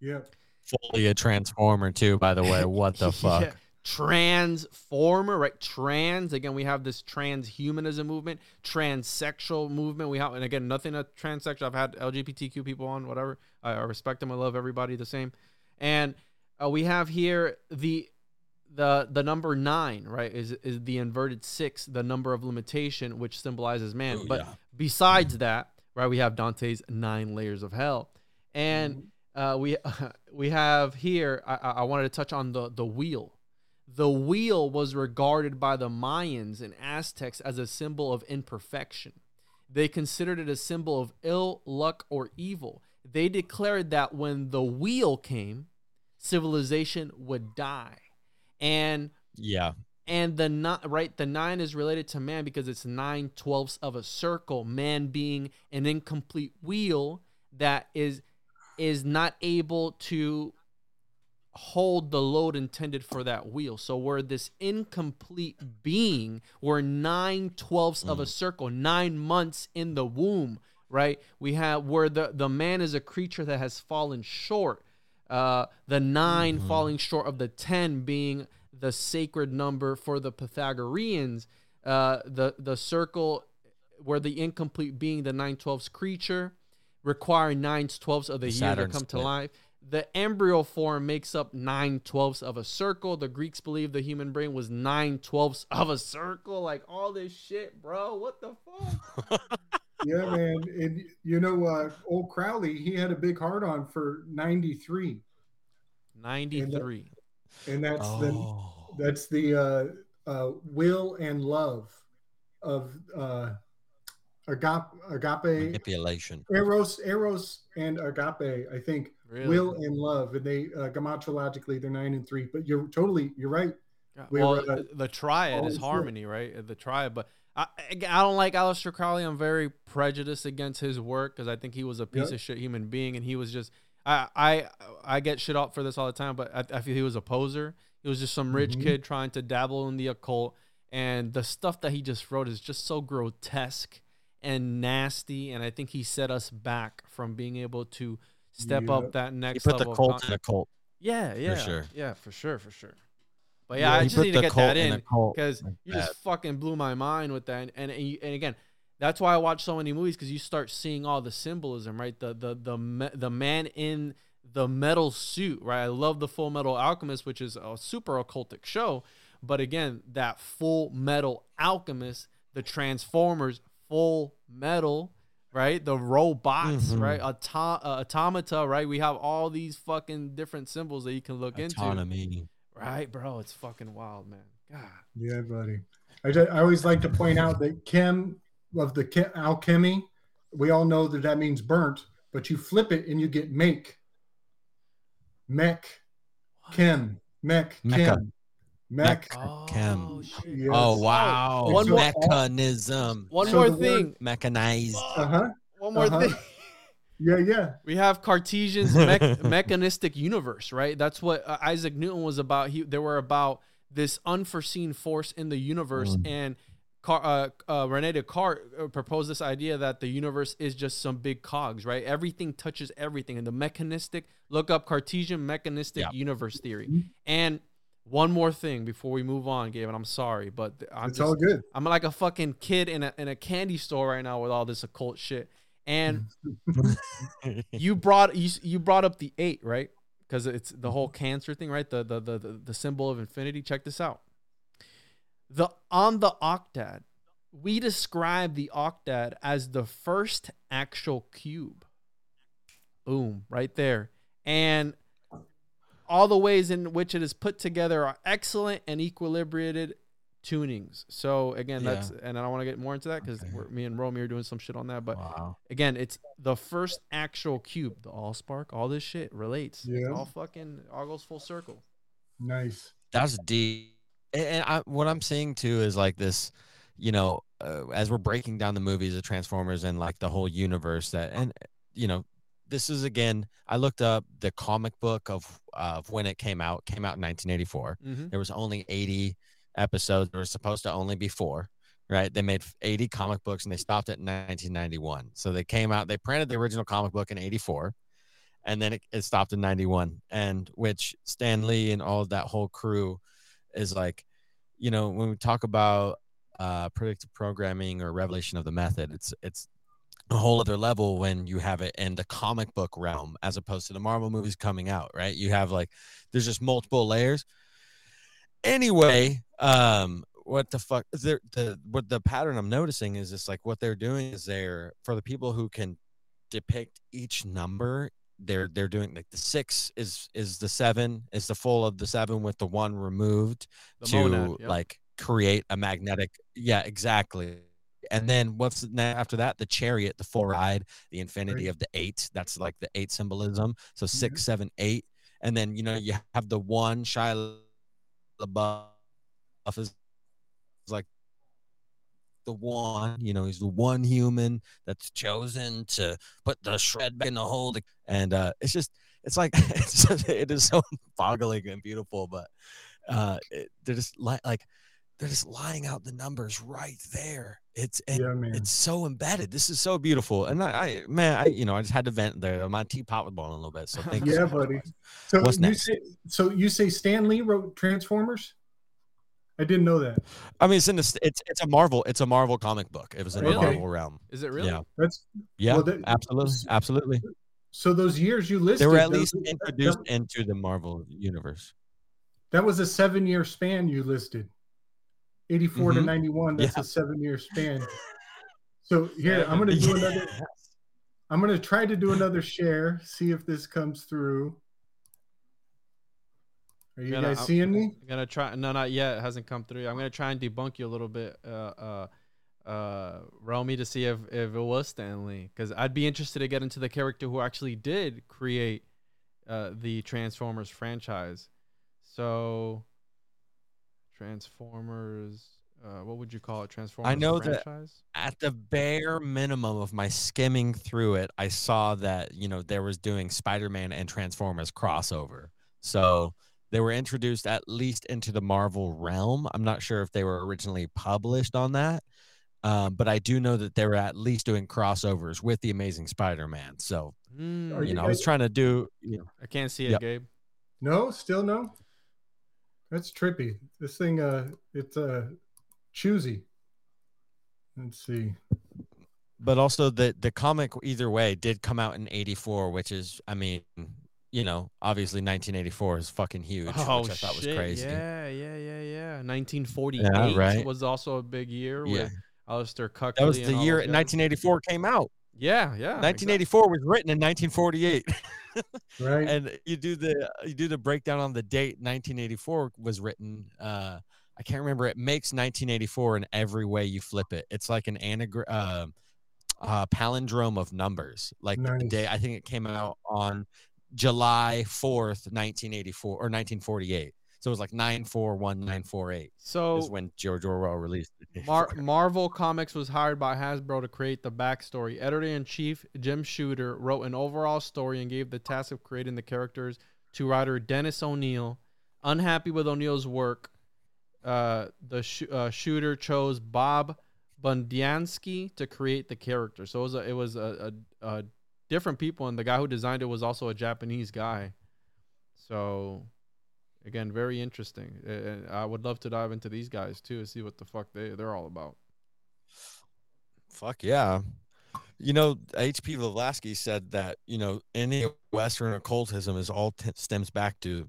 yeah. fully a transformer too. By the way, what the fuck? Yeah. Transformer, right? Trans. Again, we have this transhumanism movement, transsexual movement. We have, and again, nothing a transsexual. I've had LGBTQ people on, whatever. I, I respect them. I love everybody the same. And uh, we have here the the the number nine, right? Is is the inverted six, the number of limitation, which symbolizes man. Oh, but yeah. besides that, right, we have Dante's nine layers of hell, and uh, we we have here. I I wanted to touch on the the wheel. The wheel was regarded by the Mayans and Aztecs as a symbol of imperfection. They considered it a symbol of ill luck or evil. They declared that when the wheel came, civilization would die. And Yeah. and the nine right the nine is related to man because it's nine twelfths of a circle man being an incomplete wheel that is is not able to hold the load intended for that wheel so we're this incomplete being we're nine twelfths of a circle nine months in the womb right we have where the the man is a creature that has fallen short uh, the 9 falling short of the 10 being the sacred number for the Pythagoreans. Uh, the the circle where the incomplete being the 9 12ths creature requiring 9 12ths of the, year to Saturn come to life. The embryo form makes up 9 12ths of a circle. The Greeks believed the human brain was 9 12ths of a circle. Like all this shit, bro. What the fuck? Yeah, man. And you know, uh, old Crowley, he had a big heart on for 93. 93. And that's Oh. the that's the uh, uh, will and love of uh, agape, agape, Manipulation. eros, eros, and agape. I think Really? will and love, and they uh, gematrologically they're nine and three. But you're totally you're right. We well, were, uh, the- triad is harmony, right? Uh, The triad, but I, I don't like Aleister Crowley. I'm very prejudiced against his work because I think he was a piece Yep. of shit human being, and he was just I I I get shit up for this all the time, but I, I feel he was a poser. He was just some rich Mhm. kid trying to dabble in the occult, and the stuff that he just wrote is just so grotesque and nasty. And I think he set us back from being able to step Yep. up that He next put the level. of cult con- in a cult. yeah, yeah, sure. yeah, for sure, for sure. But Yeah, yeah, I just need to get that in in a cult because like you just fucking blew my mind with that. And and, and again, that's why I watch so many movies because you start seeing all the symbolism, right? The the the me- the man in the metal suit, right? I love the Full Metal Alchemist, which is a super occultic show. But again, that Full Metal Alchemist, the Transformers, Full Metal, right? The robots, Mhm. right? Auto- uh, automata, right? We have all these fucking different symbols that you can look into. Autonomy. Right, bro. It's fucking wild, man. God. Yeah, buddy. I, ju- I always like to point out that chem of the chem, alchemy, we all know that that means burnt, but you flip it and you get make, mech, chem, mech, Mecca. chem, mech. Oh, Chem. Yes. Oh wow. One more- Mechanism. One So more the word- thing. Mechanized. Uh huh. One more uh-huh. thing. Yeah, yeah. We have Cartesian's mech- mechanistic universe, right? That's what uh, Isaac Newton was about. He they were about this unforeseen force in the universe, Mm. and Car- uh, uh, Rene Descartes uh, proposed this idea that the universe is just some big cogs, right? Everything touches everything, and the mechanistic. Look up Cartesian mechanistic Yeah. universe theory. Mhm. And one more thing before we move on, Gabe, and I'm sorry, but I'm It's just all good. I'm like a fucking kid in a in a candy store right now with all this occult shit. And you brought you you brought up the eight, right? Because it's the whole cancer thing, right? The, the the the the symbol of infinity. Check this out. The on the octad, we describe the octad as the first actual cube. Boom, right there. And all the ways in which it is put together are excellent and equilibrated tunings. So again, Yeah. that's and I don't want to get more into that because Okay. me and Romy are doing some shit on that. But wow. again, it's the first actual cube. The all spark, all this shit relates. It's Yeah. all fucking all goes full circle. Nice. That's deep. And- And I, what I'm seeing too is like this, you know, uh, as we're breaking down the movies of Transformers and like the whole universe that, and you know, this is again, I looked up the comic book of of when it came out. Came out in 1984. Mm-hmm. There was only 80 episodes. There was supposed to only be four. Right? They made 80 comic books and they stopped at 1991. So they came out. They printed the original comic book in 84. and then it, it stopped in 91 and which stan lee and all of that whole crew is like you know when we talk about uh predictive programming or revelation of the method it's it's a whole other level when you have it in the comic book realm as opposed to the marvel movies coming out right? You have like there's just multiple layers. Anyway um what the fuck is there the what the pattern i'm noticing is just like what they're doing is they're for the people who can depict each number they're they're doing like the six is is the seven is the full of the seven with the one removed The to monad, yep. like create a magnetic yeah exactly and then what's after that the chariot the ride the infinity of the eight. That's like the eight symbolism. So six seven eight. And then you know you have the one Shia LaBeouf is like the one, you know, he's the one human that's chosen to put the shred back in the hole. And uh, it's just, it's like, it's just, it is so boggling and beautiful, but uh, it, they're just li- like, they're just lying out the numbers right there. It's, and Yeah, man. it's so embedded. This is so beautiful. And I, I, man, I, you know, I just had to vent there. My teapot was boiling a little bit. So thank you. Yeah, so buddy. boys. So What's you next? say so you say Stan Lee wrote Transformers? I didn't know that. I mean, it's in this, it's, it's a Marvel, it's a Marvel comic book. It was in Okay. the Marvel realm. Is it really? Yeah. That's Yeah, Well, that- absolutely, absolutely. so those years you listed. They were at those- least introduced That, into the Marvel universe. that was a seven-year span you listed. 84 to Mhm. 91. That's Yeah. a seven-year span. So here, I'm gonna do another. I'm gonna try to do another share. See if this comes through. Are you Gonna- guys I'm- seeing me? I'm gonna try. No, not yet. It hasn't come through. I'm gonna try and debunk you a little bit, uh, uh, uh, Romy, to see if if it was Stanley, because I'd be interested to get into the character who actually did create uh, the Transformers franchise. So, Transformers. Uh, what would you call it? Transformers. I know that- franchise? At the bare minimum of my skimming through it, I saw that you know there was doing Spider-Man and Transformers crossover. So they were introduced at least into the Marvel realm. I'm not sure if they were originally published on that, um, but I do know that they were at least doing crossovers with the Amazing Spider-Man. So Are you you know, I was trying to do you know I can't see it, Yep. Gabe. No, still no. That's trippy. This thing, uh, it's uh, choosy. Let's see. but also the the comic either way did come out in 84 which is i mean you know obviously 1984 is fucking huge Oh which i thought was shit! crazy Yeah, yeah, yeah, yeah. 1948 right. was also a big year Yeah. with Aleister Crowley. that was the year 1984 came out Yeah, yeah. 1984 was written in 1948 Right. and you do the you do the breakdown on the date 1984 was written uh i can't remember it makes 1984 in every way you flip it. It's like an anagram uh, uh palindrome of numbers. Like the day i think it came out on july 4th 1984 or 1948 so it was like 941948 So is when george orwell released it Mar- Marvel Comics was hired by Hasbro to create the backstory. Editor in chief Jim Shooter wrote an overall story and gave the task of creating the characters to writer Dennis O'Neil. Unhappy with O'Neil's work, uh, the sh- uh, shooter chose Bob Budiansky to create the character. So it was a, it was a, a, a different people, and the guy who designed it was also a Japanese guy. So again, very interesting. And I would love to dive into these guys too, and see what the fuck they they're all about. Fuck yeah. You know, H.P. Blavatsky said that, you know, any Western occultism is all t- stems back to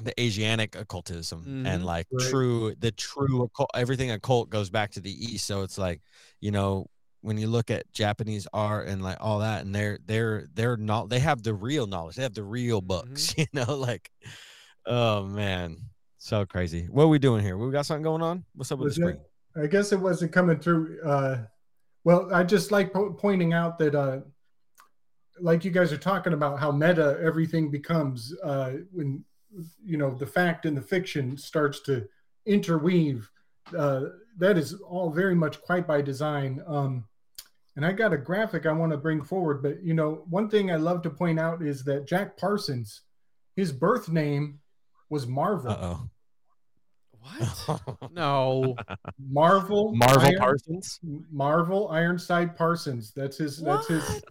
the Asianic occultism Mhm. and like Right. true, the true occult, everything occult goes back to the East. So it's like, you know, when you look at Japanese art and like all that, and they're, they're, they're not, they have the real knowledge, they have the real books, you know, like, oh man, so crazy. What are we doing here? We got something going on? What's up with Was the screen? I guess it wasn't coming through. Uh, well, I just like po- pointing out that, uh, like you guys are talking about how meta everything becomes uh, when you know the fact and the fiction starts to interweave. Uh, that is all very much quite by design. Um, and I got a graphic I want to bring forward, but you know, one thing I love to point out is that Jack Parsons, his birth name was Marvel. Uh oh. What? no. Marvel. Marvel Iron- Parsons? Marvel Ironside Parsons. That's his. That's his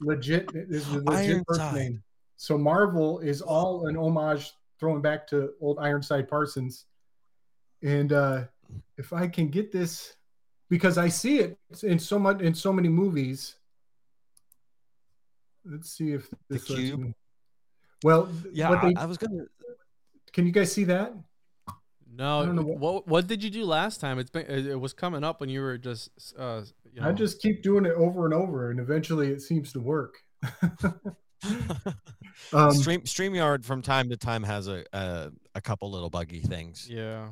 legit. His legit birth Ironside. name. So Marvel is all an homage throwing back to old Ironside Parsons. And uh, if I can get this, because I see it in so much in so many movies. Let's see if this The Cube? me- Well, Yeah, they- I was gonna. Can you guys see that? No, I don't know what, what- what did you do last time? It's been it it was coming up when you were just uh you know, I just keep doing it over and over, and eventually it seems to work. um, Stream Streamyard from time to time has a a, a couple little buggy things. yeah.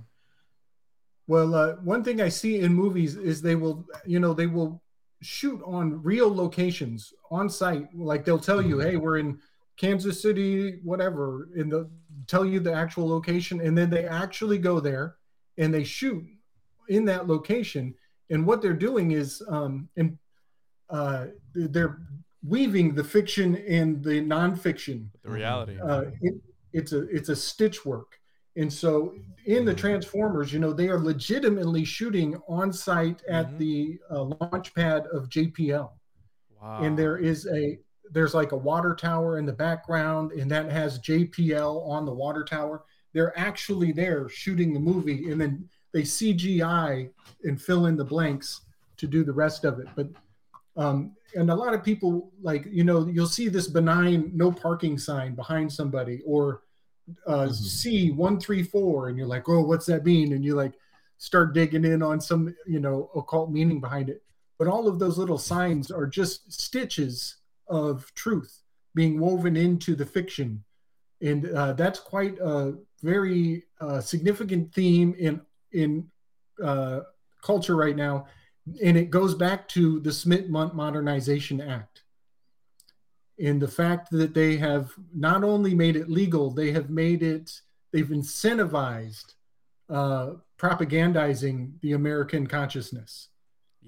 Well, uh, one thing I see in movies is they will, you know, they will shoot on real locations on site. Like they'll tell you, hey, we're in Kansas City, whatever, and they'll tell you the actual location. And then they actually go there and they shoot in that location. And what they're doing is, um, and uh, they're weaving the fiction and the nonfiction The reality. uh, it, it's a it's a stitch work and so in the transformers you know they are legitimately shooting on site at Mhm. the uh, launch pad of jpl wow. and there is a there's like a water tower in the background and that has jpl on the water tower. They're actually there shooting the movie and then they cgi and fill in the blanks to do the rest of it. But um, and a lot of people like you know you'll see this benign no parking sign behind somebody or uh, c 134 and you're like oh what's that mean? And you like start digging in on some you know occult meaning behind it. But all of those little signs are just stitches of truth being woven into the fiction. And uh, that's quite a very uh, significant theme in in uh, culture right now. And it goes back to the smith modernization act and the fact that they have not only made it legal they have made it they've incentivized uh, propagandizing the american consciousness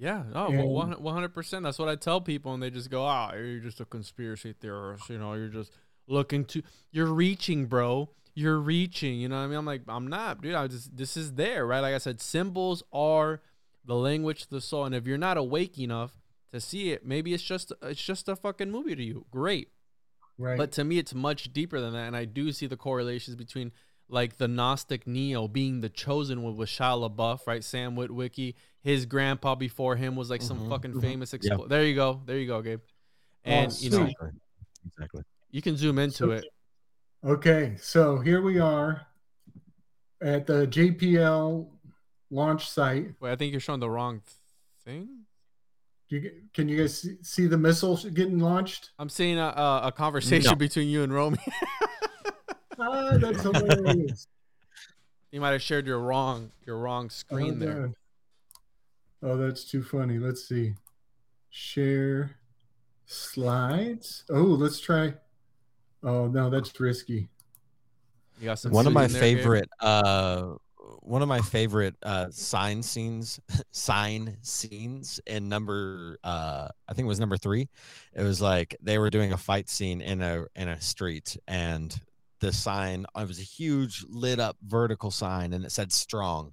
Yeah, oh, well, one hundred percent. That's what I tell people, and they just go, "Ah, you're just a conspiracy theorist. You know, you're just looking to, you're reaching, bro. You're reaching. You know what I mean? I'm like, I'm not, dude. I just, this is there, right? Like I said, symbols are the language to the soul, and if you're not awake enough to see it, maybe it's just, it's just a fucking movie to you. Great, right but to me, it's much deeper than that, and I do see the correlations between like the Gnostic Neo being the chosen one with Shia LaBeouf, right? Sam Witwicky, his grandpa before him was like some Mhm, fucking mhm. famous. Expl- There you go, there you go, Gabe. Oh, And you know, exactly. Exactly. you can zoom into So- it. Okay, so here we are at the JPL launch site. Wait, I think you're showing the wrong thing. You, can you guys see, see the missile getting launched? I'm seeing a, a, a conversation No. between you and Romy. Ah, that's hilarious. you might have shared your wrong your wrong screen oh, there. God. Oh, that's too funny. Let's see. Share slides. Oh, let's try. Oh no, that's risky. You got some one of my there, favorite uh one of my favorite uh sign scenes sign scenes in number uh i think it was number three it was like they were doing a fight scene in a in a street and the sign it was a huge lit up vertical sign and it said strong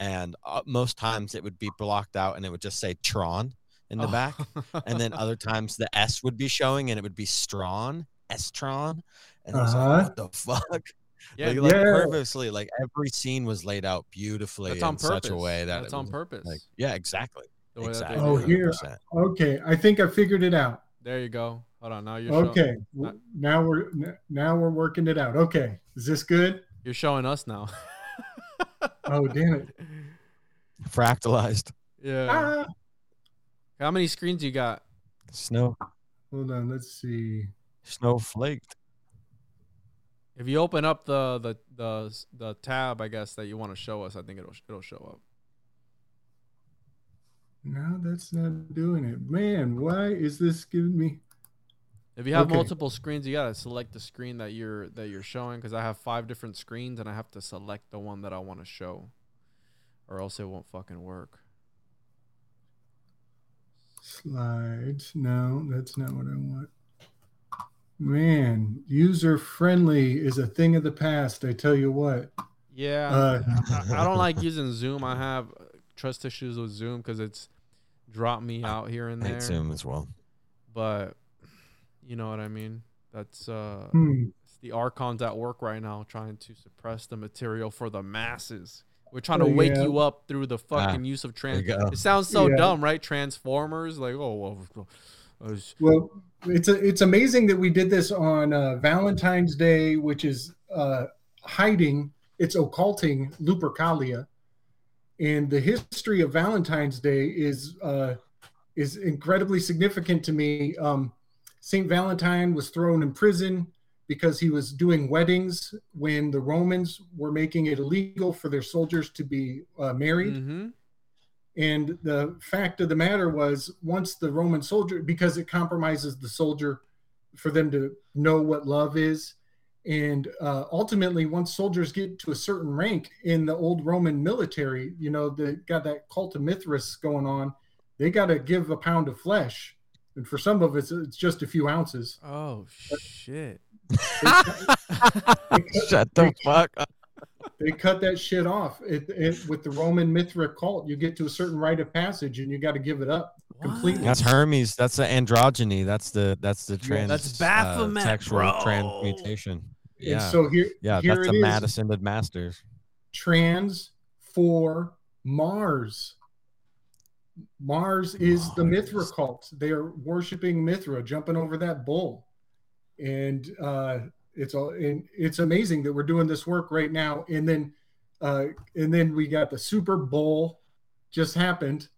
and uh, most times it would be blocked out and it would just say tron in the Oh. back and then other times the s would be showing and it would be strawn s-tron and I was Uh-huh. like what the fuck yeah, like, like purposely like every scene was laid out beautifully that's in on purpose. such a way that that's it on purpose. like yeah exactly The way that exactly Oh, here. 100%. Okay, I think I figured it out. There you go. Hold on. Now you're Okay, not- now we're now we're working it out. Okay, is this good? you're showing us now. Oh damn it! fractalized yeah. Ah! How many screens you got? snow Hold on, let's see. snowflaked If you open up the the the the tab, I guess that you want to show us, I think it'll it'll show up. That's not doing it. Man, why is this giving me? If you have Okay. multiple screens, you gotta select the screen that you're that you're showing because I have five different screens and I have to select the one that I want to show, or else it won't fucking work. Slides. No, that's not what I want. Man, user friendly is a thing of the past. I tell you what. Yeah, Uh, I, I don't like using Zoom. I have trust issues with Zoom because it's dropped me out here and I there. hate zoom as well But you know what I mean. That's uh, Hmm. it's the archons at work right now, trying to suppress the material for the masses. We're trying Oh, to wake yeah. you up through the fucking use of trans. It sounds so Yeah. dumb, right? Transformers, like oh well. Well, it's a, it's amazing that we did this on uh, Valentine's Day, which is uh, hiding, it's occulting Lupercalia, and the history of Valentine's Day is uh, is incredibly significant to me. Um, Saint Valentine was thrown in prison because he was doing weddings when the Romans were making it illegal for their soldiers to be uh, married. Mhm. And the fact of the matter was, once the Roman soldier, because it compromises the soldier for them to know what love is. And uh, ultimately, once soldiers get to a certain rank in the old Roman military, you know, they got that cult of Mithras going on, they got to give a pound of flesh. And for some of us, it's just a few ounces. Oh shit! Shut the fuck up. They cut that shit off. It, it, with the Roman Mithra cult, you get to a certain rite of passage and you got to give it up completely. That's Hermes. That's the androgyny. That's the that's the trans. That's uh, Baphomet, sexual bro. transmutation. And Yeah, so here, yeah. here That's is. Madison of Masters. trans for Mars. Mars is the Mithra cult. They are worshiping Mithra, jumping over that bull, and uh, it's all. And it's amazing that we're doing this work right now. And then, uh, and then we got the Super Bowl just happened,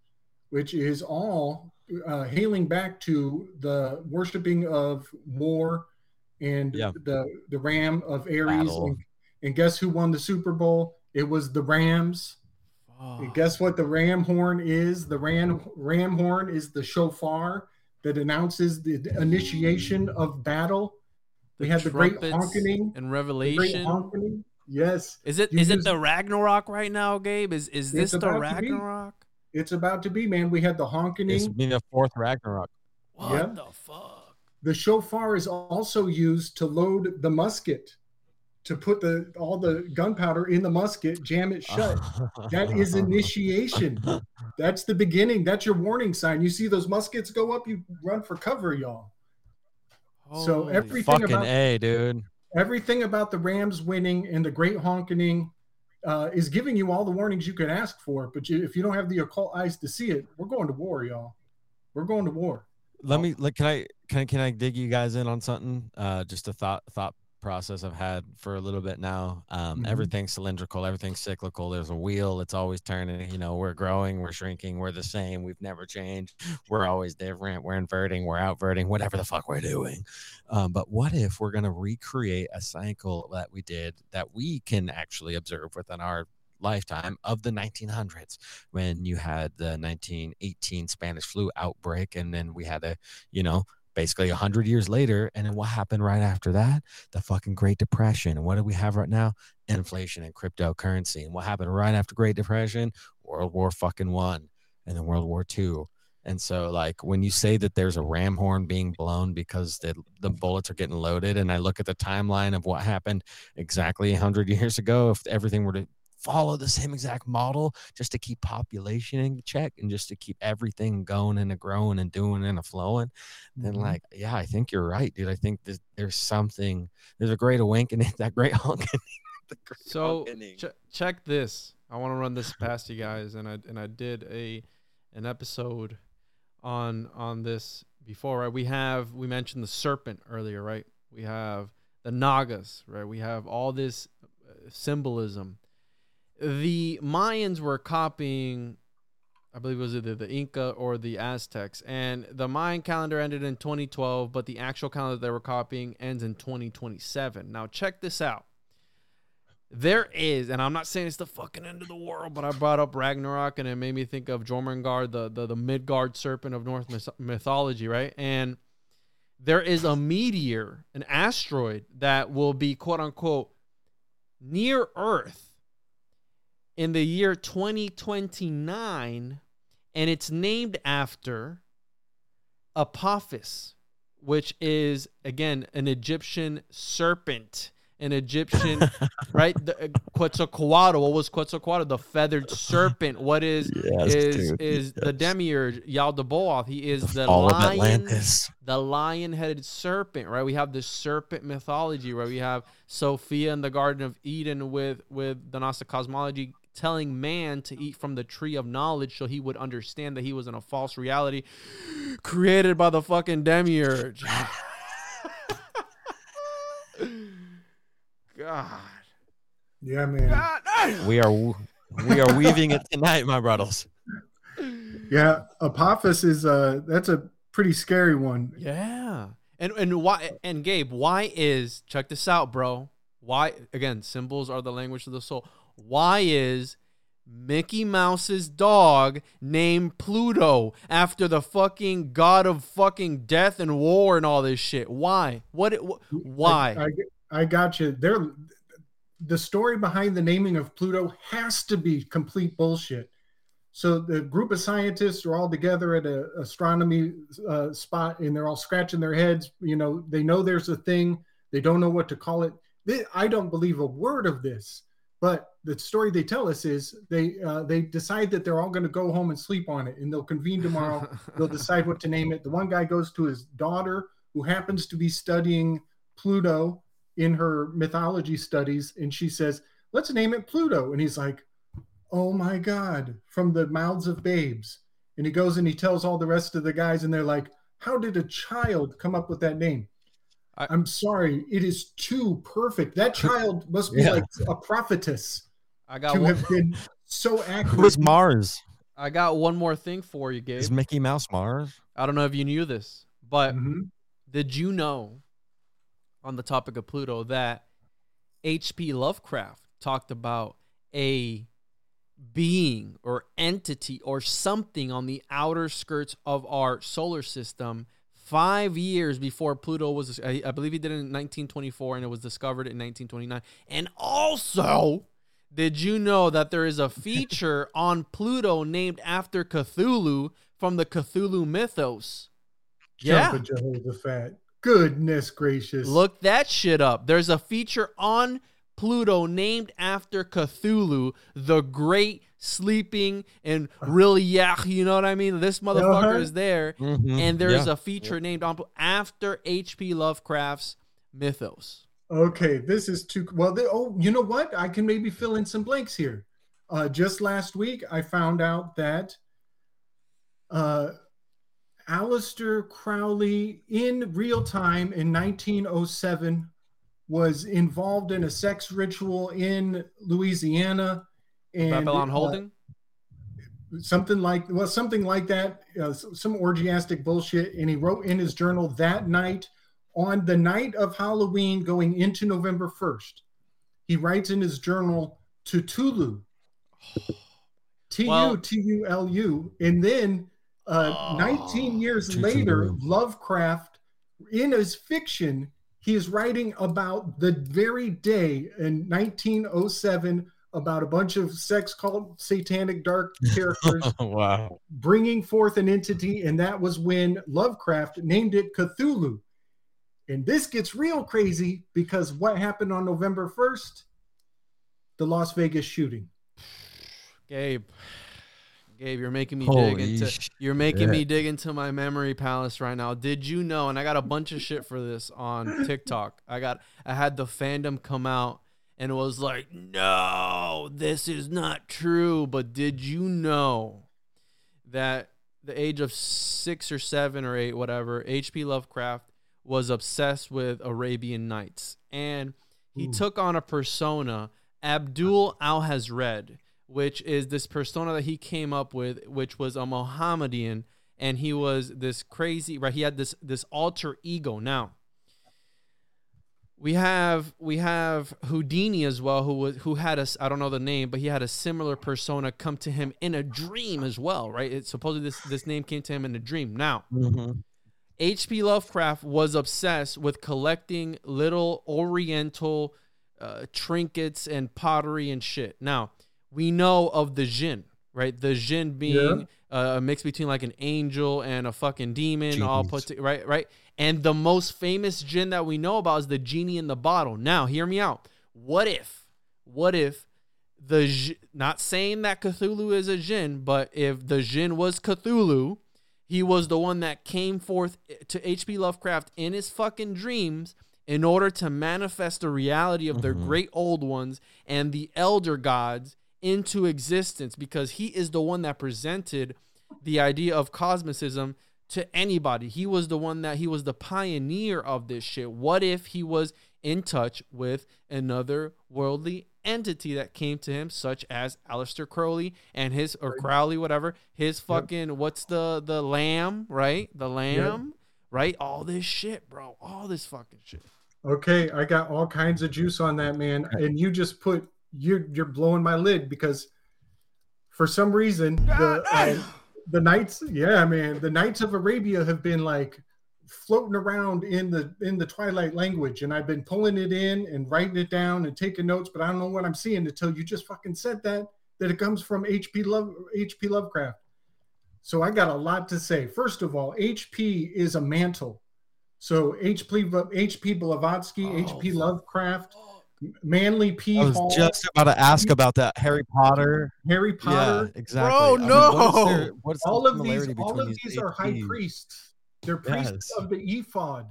which is all uh, hailing back to the worshiping of war and Yeah. the the Ram of Aries. And, and guess who won the Super Bowl? It was the Rams. And guess what the ram horn is? The ram ram horn is the shofar that announces the initiation of battle. We had the great honking, and the great Revelation. honking. Yes, Is it You is it the Ragnarok right now, Gabe? Is is this the about to be. Ragnarok? it's about to be, man. We had the It's honking. been the fourth Ragnarok. What Yeah. the fuck? The shofar is also used to load the musket, to put the all the gunpowder in the musket, jam it shut. That is initiation. That's the beginning. That's your warning sign. You see those muskets go up, you run for cover, y'all. So everything Fucking about a, dude. everything about the Rams winning and the great honking uh, is giving you all the warnings you could ask for. But you, if you don't have the occult eyes to see it, we're going to war, y'all. We're going to war. Let me. Like, can I? Can I? Can I dig you guys in on something? Uh, just a thought thought process I've had for a little bit now. Um, Mhm. everything's cylindrical. Everything's cyclical. There's a wheel. It's always turning. You know, we're growing. We're shrinking. We're the same. We've never changed. We're always different. We're inverting. We're outverting. Whatever the fuck we're doing. Um, but what if we're gonna recreate a cycle that we did that we can actually observe within our lifetime of the 1900s when you had the 1918 Spanish flu outbreak and then we had a you know basically 100 years later and then what happened right after that? The fucking great depression. And what do we have right now? Inflation and cryptocurrency. And what happened right after great depression? World war fucking one and then world war two. And so like when you say that there's a ram horn being blown because the, the bullets are getting loaded and i look at the timeline of what happened exactly 100 years ago if everything were to follow the same exact model just to keep population in check and just to keep everything going and a growing and doing and a flowing then Mhm. like yeah i think you're right dude i think there's, there's something there's a great awakening that great honking great So ch- check this. I want to run this past you guys, and I and I did a an episode on on this before. Right? We have we mentioned the serpent earlier, right? We have the Nagas, right? We have all this uh, symbolism. The Mayans were copying, I believe it was either the Inca or the Aztecs, and the Mayan calendar ended in 2012, but the actual calendar they were copying ends in 2027. Now check this out there is, and I'm not saying it's the fucking end of the world, but I brought up Ragnarok and it made me think of Jormungand, the the, the Midgard serpent of Norse myth- mythology, right? And there is a meteor, an asteroid that will be quote unquote near Earth in the year 2029, and it's named after Apophis, which is again an Egyptian serpent an Egyptian, right? The, uh, Quetzalcoatl. What was Quetzalcoatl? The feathered serpent. What is Yes, is dude, is the yes. demiurge Yaldabaoth? He is the, of lion, the lion-headed serpent. Right? We have the serpent mythology. Right? We have Sophia in the Garden of Eden with with the Gnostic cosmology telling man to eat from the tree of knowledge so he would understand that he was in a false reality created by the fucking demiurge. God. Yeah, man. We are we are weaving it tonight, my brothers. Yeah, Apophis is uh that's a pretty scary one. Yeah. And and why and Gabe, why is check this out, bro. Why again, symbols are the language of the soul. Why is Mickey Mouse's dog named Pluto after the fucking god of fucking death and war and all this shit? Why? What it, wh- why? I, I, I got you. There, the story behind the naming of Pluto has to be complete bullshit. So the group of scientists are all together at a astronomy uh, spot, and they're all scratching their heads. You know, they know there's a thing. They don't know what to call it. They, I don't believe a word of this. But the story they tell us is they uh, they decide that they're all going to go home and sleep on it, and they'll convene tomorrow. they'll decide what to name it. The one guy goes to his daughter, who happens to be studying Pluto in her mythology studies, and she says, "Let's name it Pluto." And he's like, "Oh my God!" From the mouths of babes. And he goes and he tells all the rest of the guys, and they're like, "How did a child come up with that name?" I- I'm sorry, it is too perfect. That child must be Yeah. like a prophetess I got to one, have been so accurate. Who's Mars? I got one more thing for you, Gabe. Is Mickey Mouse Mars? I don't know if you knew this, but Mhm. Did you know, on the topic of Pluto, that H.P. Lovecraft talked about a being or entity or something on the outer skirts of our solar system five years before Pluto was, I, I believe he did it in 1924 and it was discovered in 1929. And also, did you know that there is a feature on Pluto named after Cthulhu from the Cthulhu mythos? Yeah. Jump a Jehoshaphat. Goodness gracious. Look that shit up. There's a feature on Pluto named after Cthulhu, the great sleeping and really yeah, you know what I mean? This motherfucker Uh-huh. is there. Mhm. And there's Yeah. a feature named after H.P. Lovecraft's mythos. Okay, this is too well. They, oh, you know what? I can maybe fill in some blanks here. Uh, just last week, I found out that uh, Aleister Crowley, in real time in 1907, was involved in a sex ritual in Louisiana. And Babylon uh, something like well something like that uh, some orgiastic bullshit. And he wrote in his journal that night on the night of halloween going into november 1st he writes in his journal to tulu. T-u-t-u-l-u and then uh, 19 years later lovecraft in his fiction he is writing about the very day in 1907 about a bunch of sex cult satanic dark characters wow. bringing forth an entity, and that was when Lovecraft named it Cthulhu. And this gets real crazy because what happened on November 1st? The Las Vegas shooting. Gabe. Gabe, you're making me dig into sh- you're making me dig into my memory palace right now. Did you know? And I got a bunch of shit for this on TikTok. I got I had the fandom come out and was like, no, this is not true. But did you know that the age of six or seven or eight, whatever, H.P. Lovecraft was obsessed with Arabian Nights, and he Ooh. took on a persona, Abdul Alhazred, which is this persona that he came up with, which was a Mohammedan, and he was this crazy, right? He had this this alter ego. Now, we have we have Houdini as well, who was who had a I don't know the name, but he had a similar persona come to him in a dream as well, right? It supposedly this this name came to him in a dream. Now, Mhm. H.P. Lovecraft was obsessed with collecting little Oriental uh, trinkets and pottery and shit. Now we know of the Jinn, right? The Jin being uh, a mix between like an angel and a fucking demon, all put to, right, right. And the most famous Jin that we know about is the genie in the bottle. Now, hear me out. What if, what if the not saying that Cthulhu is a Jin, but if the Jin was Cthulhu, he was the one that came forth to H.P. Lovecraft in his fucking dreams in order to manifest the reality of their Mhm. great old ones and the elder gods into existence because he is the one that presented the idea of cosmicism to anybody. He was the one that he was the pioneer of this shit. What if he was in touch with another worldly entity that came to him, such as Aleister Crowley and his or Crowley, whatever, his fucking what's the the lamb, right? The lamb, right? All this shit, bro. All this fucking shit. Okay, I got all kinds of juice on that, man. And you just put you're you're blowing my lid because for some reason the uh, the knights, yeah, man, the Knights of Arabia have been like floating around in the in the Twilight language, and I've been pulling it in and writing it down and taking notes, but I don't know what I'm seeing until you just fucking said that that it comes from H.P. Love H.P. Lovecraft. So I got a lot to say. First of all, HP is a mantle. So H.P. H.P. Blavatsky, Oh, H.P. Lovecraft, oh. Manly P. I was Hall, just about to ask about that Harry Potter. Harry Potter. Yeah, exactly. Bro, I mean, what is no! there- what's all of these, all of these are high HPs? priests. They're priests Yes. of the ephod.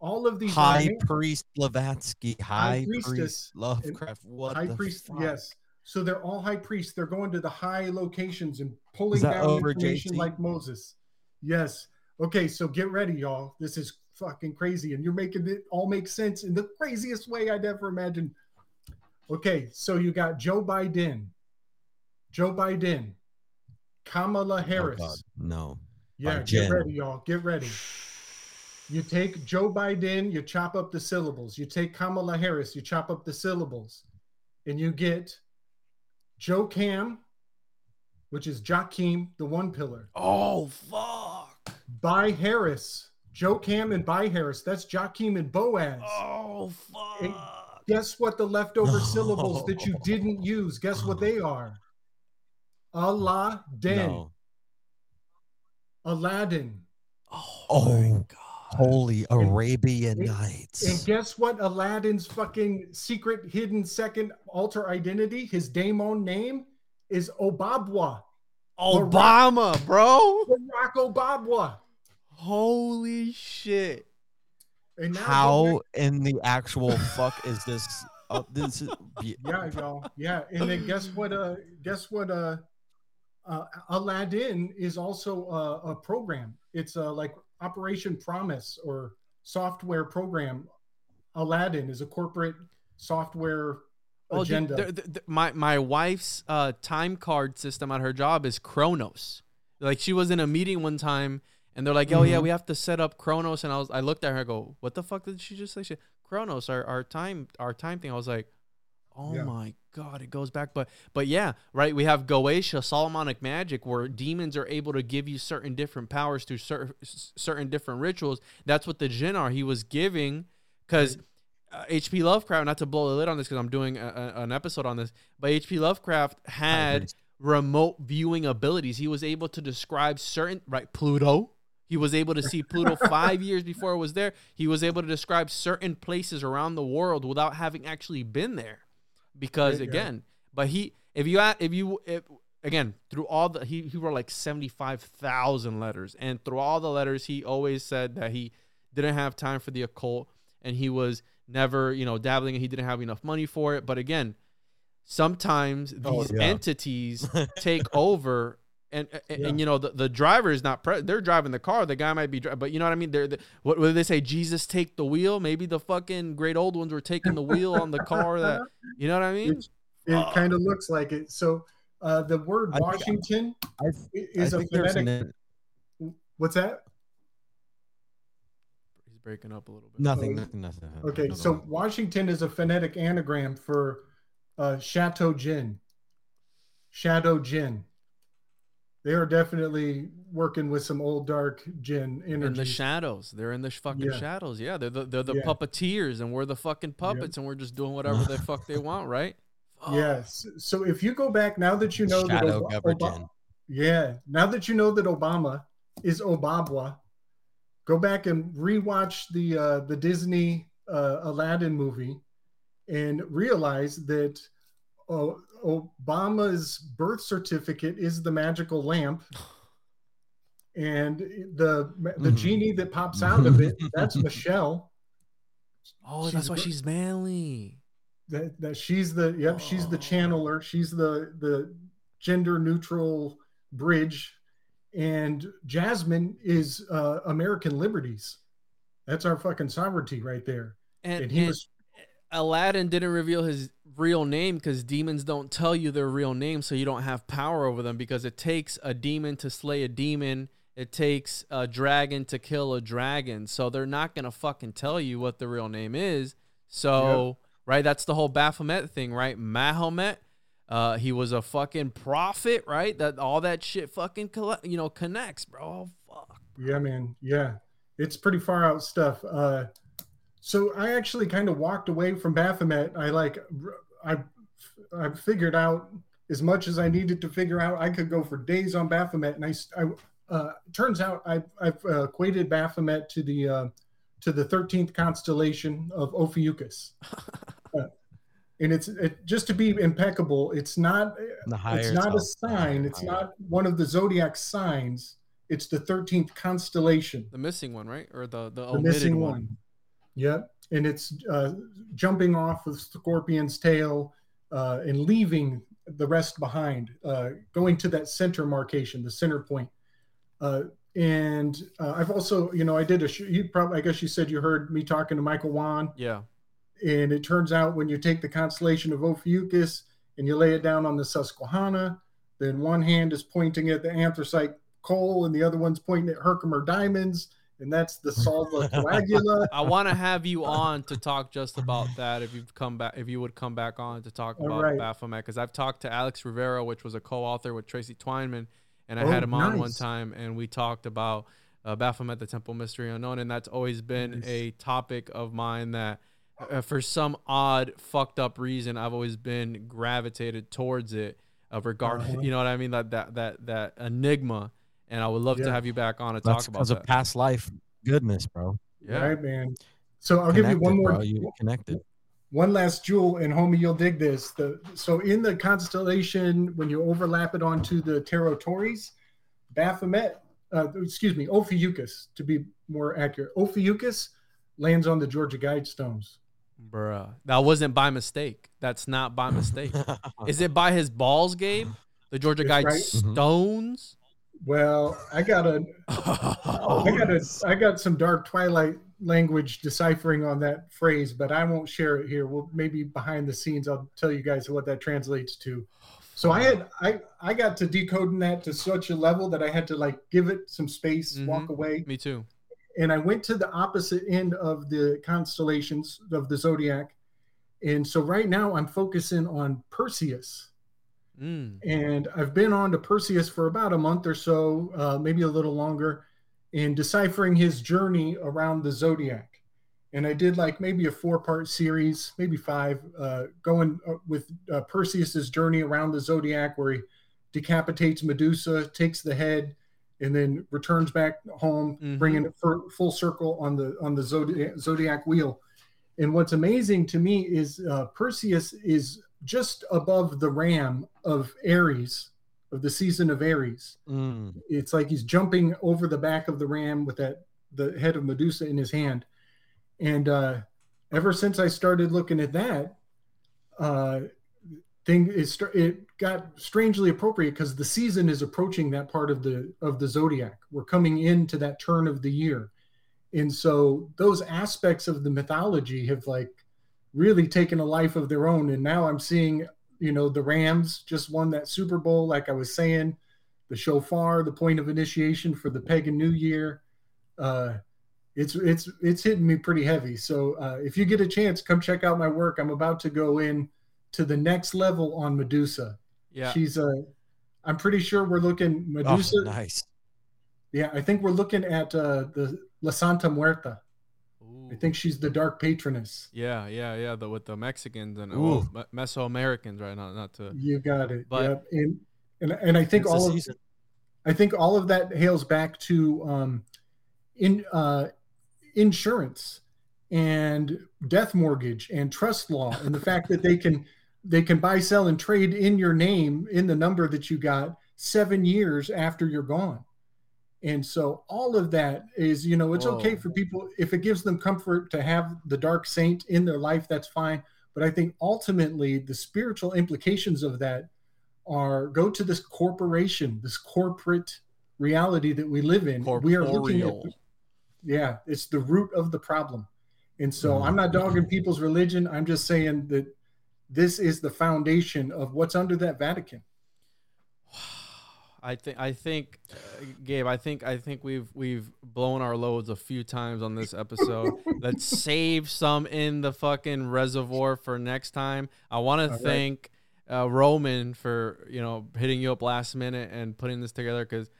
All of these High man- priest Blavatsky, high, priestess priest Lovecraft. What high the priest. fuck? Yes. So they're all high priests. They're going to the high locations and pulling down information JT? like Moses. Yes. Okay, so get ready, y'all. This is fucking crazy, and you're making it all make sense in the craziest way I'd ever imagined. Okay, so you got Joe Biden, Joe Biden, Kamala Oh, Harris. God, no. Yeah, Biden. get ready, y'all. Get ready. You take Joe Biden, you chop up the syllables. You take Kamala Harris, you chop up the syllables. And you get Joe Cam, which is Joachim, the one pillar. Oh fuck. By Harris, Joe Cam and By Harris. That's Joaquim and Boaz. Oh And fuck. guess what the leftover syllables that you didn't use? Guess what they are? Allah Den, No. Aladdin. Oh, Oh, my god. Holy Arabian and- Nights. And guess what? Aladdin's fucking secret hidden second alter identity, his daemon name is Obabwa. Obama, bro. Barack Obabwa. Holy shit. And now How in the actual fuck is this? Uh, this is, yeah. yeah, y'all. Yeah. And then guess what? Uh guess what? Uh uh, Aladdin is also a, a program. It's uh, like Operation Promise or software program. Aladdin is a corporate software Oh, dude, agenda. the- the- the- my my wife's uh, time card system at her job is Chronos. Like she was in a meeting one time, and they're like, "Oh yeah, Mhm. we have to set up Chronos." And I was, I looked at her, I go, "What the fuck did she just say?" She, Chronos, our, our time, our time thing. I was like, "Oh Yeah. my god, it goes back." But but yeah, right. We have Goetia, Solomonic magic, where demons are able to give you certain different powers through cer- certain different rituals. That's what the Jinn are. He was giving because. Uh, H.P. Lovecraft, not to blow the lid on this because I'm doing a, a- an episode on this, but H.P. Lovecraft had remote viewing abilities. He was able to describe certain right Pluto. He was able to see Pluto five years before it was there. He was able to describe certain places around the world without having actually been there, because yeah. again, but he if you if you if, again through all the he he wrote like seventy five thousand letters, and through all the letters he always said that he didn't have time for the occult and he was never you know dabbling and he didn't have enough money for it. But again, sometimes these Oh, yeah. entities take over and and, and, you know the, the driver is not pre- they're driving the car the guy might be dri- but you know what i mean they're the, what, what do they say jesus take the wheel maybe the fucking great old ones were taking the wheel on the car that you know what i mean It's- it kind of looks like it. So uh, the word I Washington I, i- I is a phonetic. an, What's that? he's breaking up a little bit nothing, Oh, nothing, nothing. Okay, nothing. so Washington is a phonetic anagram for uh, Chateau Gin. Shadow Gin. They are definitely working with some old dark gin energy. in the shadows they're in the fucking Yeah. shadows yeah they're the, they're the Yeah. puppeteers and we're the fucking puppets and we're just doing whatever the fuck they want right Yes. So if you go back now that you know Shadow that Ob- Govergen. Ob- yeah, now that you know that Obama is Obabwa, go back and rewatch the uh, the Disney uh, Aladdin movie and realize that uh, Obama's birth certificate is the magical lamp. And the the Mhm. genie that pops out of it, that's Michelle. Oh, She's that's why bir- she's manly. that that she's the yep she's the Oh. channeler she's the the gender neutral bridge and jasmine is uh american liberties that's our fucking sovereignty right there And, and he and was Aladdin didn't reveal his real name because demons don't tell you their real name, so you don't have power over them because it takes a demon to slay a demon. It takes a dragon to kill a dragon. So they're not gonna fucking tell you what the real name is. So right, that's the whole Baphomet thing, right? Mahomet, uh, he was a fucking prophet, right? That all that shit fucking you know connects, bro. Oh, fuck. yeah man yeah it's pretty far out stuff uh so i actually kind of walked away from baphomet i like i i figured out as much as i needed to figure out i could go for days on baphomet and I. uh, turns out I've, I've uh, equated Baphomet to the uh, to the thirteenth constellation of Ophiuchus, Uh, and it's it, just to be impeccable. It's not The higher it's not a sign. It's power. not one of the zodiac signs. It's the thirteenth constellation, The missing one, right? Or the the, the omitted missing one. one. Yep, and it's uh, jumping off of Scorpion's tail uh, and leaving the rest behind, uh, going to that center markation, the center point. Uh, and uh, I've also, you know, I did a. sh- You probably, I guess you said you heard me talking to Michael Wan, Yeah. and it turns out when you take the constellation of Ophiuchus and you lay it down on the Susquehanna, then one hand is pointing at the anthracite coal and the other one's pointing at Herkimer diamonds, and that's the Salva coagula. I want to have you on to talk just about that. If you've come back, if you would come back on to talk about right. Baphomet, because I've talked to Alex Rivera, which was a co-author with Tracy Twyman, and I Oh, had him on one time, and we talked about uh, Baphomet, the Temple Mystery Unknown, and that's always been Nice. a topic of mine that. Uh, for some odd fucked up reason, I've always been gravitated towards it. Of regard, Uh-huh. you know what I mean? That that that that enigma, and I would love to have you back on to That's talk about because of that. past life goodness, bro. Yeah, Right, man. So I'll give you one more, bro. You connected. one last jewel, and homie, you'll dig this. The so in the constellation, when you overlap it onto the Tarot Taurus, Baphomet, uh, excuse me, Ophiuchus, to be more accurate, Ophiuchus lands on the Georgia Guidestones. Bruh, that wasn't by mistake. That's not by mistake. Is it by his balls, Gabe? The Georgia It's Guide right. Well, I got a, I got a, I got some dark Twilight language deciphering on that phrase, but I won't share it here. We'll maybe behind the scenes, I'll tell you guys what that translates to. So I had, I, I got to decoding that to such a level that I had to like give it some space, walk Mhm. away, Me too. and I went to the opposite end of the constellations of the zodiac, and so right now I'm focusing on Perseus Mm. and I've been on to Perseus for about a month or so, uh, maybe a little longer, in deciphering his journey around the zodiac. And I did like maybe a four-part series, maybe five, uh, going uh, with uh, Perseus's journey around the zodiac, where he decapitates Medusa, takes the head, and then returns back home, Mhm. bringing it full circle on the on the zodiac, zodiac wheel. And what's amazing to me is uh, Perseus is just above the ram of Aries, of the season of Aries. Mm. It's like he's jumping over the back of the ram with that the head of Medusa in his hand. And uh, ever since I started looking at that, uh, thing is it got strangely appropriate because the season is approaching that part of the of the zodiac. We're coming into that turn of the year, and so those aspects of the mythology have like really taken a life of their own. And now I'm seeing, you know, the Rams just won that Super Bowl, like I was saying, the shofar, the point of initiation for the pagan New Year. Uh, it's it's it's hitting me pretty heavy. So uh, if you get a chance, come check out my work. I'm about to go in to the next level on Medusa. Yeah. She's a. I'm pretty sure we're looking Medusa. Oh, Medusa. nice. Yeah, I think we're looking at uh, the La Santa Muerta. Ooh. I think she's the Dark Patroness. Yeah, yeah, yeah. The with the Mexicans and Ooh. oh, Me- Mesoamericans, right? Not not to. You got it. But- yep. And and and I think all of season. I think all of that hails back to um, in uh, insurance and death mortgage and trust law and the fact that they can they can buy, sell, and trade in your name in the number that you got seven years after you're gone. And so all of that is, you know, it's okay for people if it gives them comfort to have the dark saint in their life, that's fine. But I think ultimately the spiritual implications of that are go to this corporation, this corporate reality that we live in. We are looking at yeah, it's the root of the problem. And so mm-hmm. I'm not dogging mm-hmm. people's religion. I'm just saying that this is the foundation of what's under that Vatican. I think I think uh, Gabe, I think I think we've we've blown our loads a few times on this episode. Let's save some in the fucking reservoir for next time. I want to right. thank uh, Roman for you know hitting you up last minute and putting this together because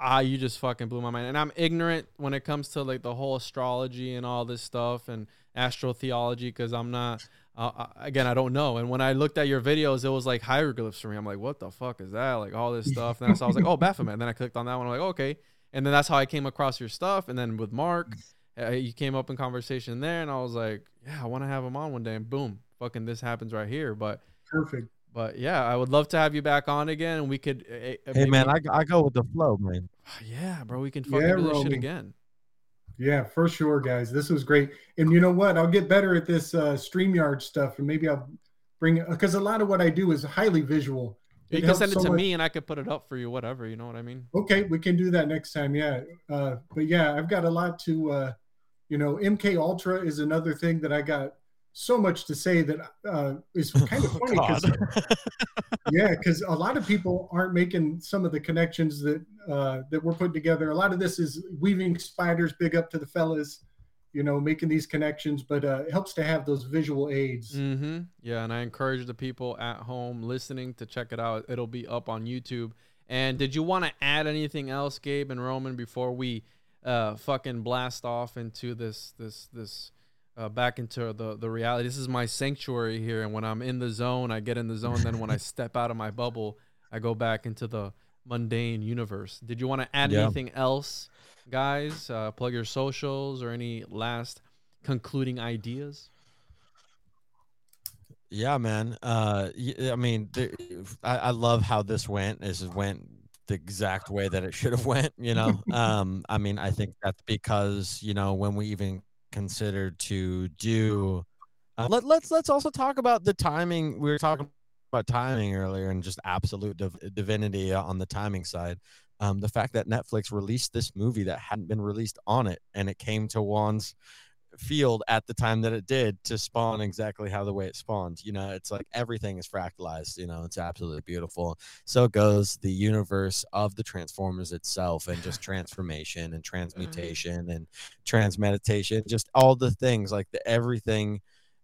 ah you just fucking blew my mind. And I'm ignorant when it comes to like the whole astrology and all this stuff and astro theology because I'm not. Uh, again, I don't know. And when I looked at your videos, it was like hieroglyphs for me. I'm like, what the fuck is that? Like all this stuff. And then I saw, I was like, oh, Baphomet. And Then I clicked on that one. I'm like, okay. And then that's how I came across your stuff. And then with Mark, uh, you came up in conversation there, and I was like, yeah, I want to have him on one day. And boom, fucking this happens right here. But Perfect. but yeah, I would love to have you back on again, and we could. Uh, Hey maybe- man, I, I go with the flow, man. yeah, bro, we can fucking Yeah, do this shit Romy. again. Yeah, for sure, guys. This was great. And you know what? I'll get better at this uh, StreamYard stuff, and maybe I'll bring it because a lot of what I do is highly visual. You It can send it so to much- me, and I could put it up for you. Whatever, you know what I mean? Okay, we can do that next time. Yeah, uh, but yeah, I've got a lot to. Uh, you know, MK Ultra is another thing that I got so much to say that uh, is kind of funny because yeah, because a lot of people aren't making some of the connections that uh, that we're putting together. A lot of this is weaving spiders. Big up to the fellas, you know, making these connections. But uh, it helps to have those visual aids. Mm-hmm. Yeah, and I encourage the people at home listening to check it out. It'll be up on YouTube. And did you want to add anything else, Gabe and Roman, before we uh, fucking blast off into this this this uh, back into the the reality? This is my sanctuary here, and when I'm in the zone, I get in the zone. then when I step out of my bubble, I go back into the mundane universe. Did you want to add Yeah. anything else, guys? Uh, plug your socials or any last concluding ideas? Yeah, man. Uh, I mean, there, I, I love how this went. This went the exact way that it should have went. You know, um, I mean, I think that's because you know when we even considered to do. Uh, let, let's let's also talk about the timing. We were talking about timing earlier and just absolute div- divinity on the timing side. Um, the fact that Netflix released this movie that hadn't been released on it, and it came to Juan's field at the time that it did to spawn exactly how the way it spawned. You know, it's like everything is fractalized. You know, it's absolutely beautiful. So goes the universe of the Transformers itself, and just transformation and mm-hmm. transmutation and transmeditation, just all the things like the everything.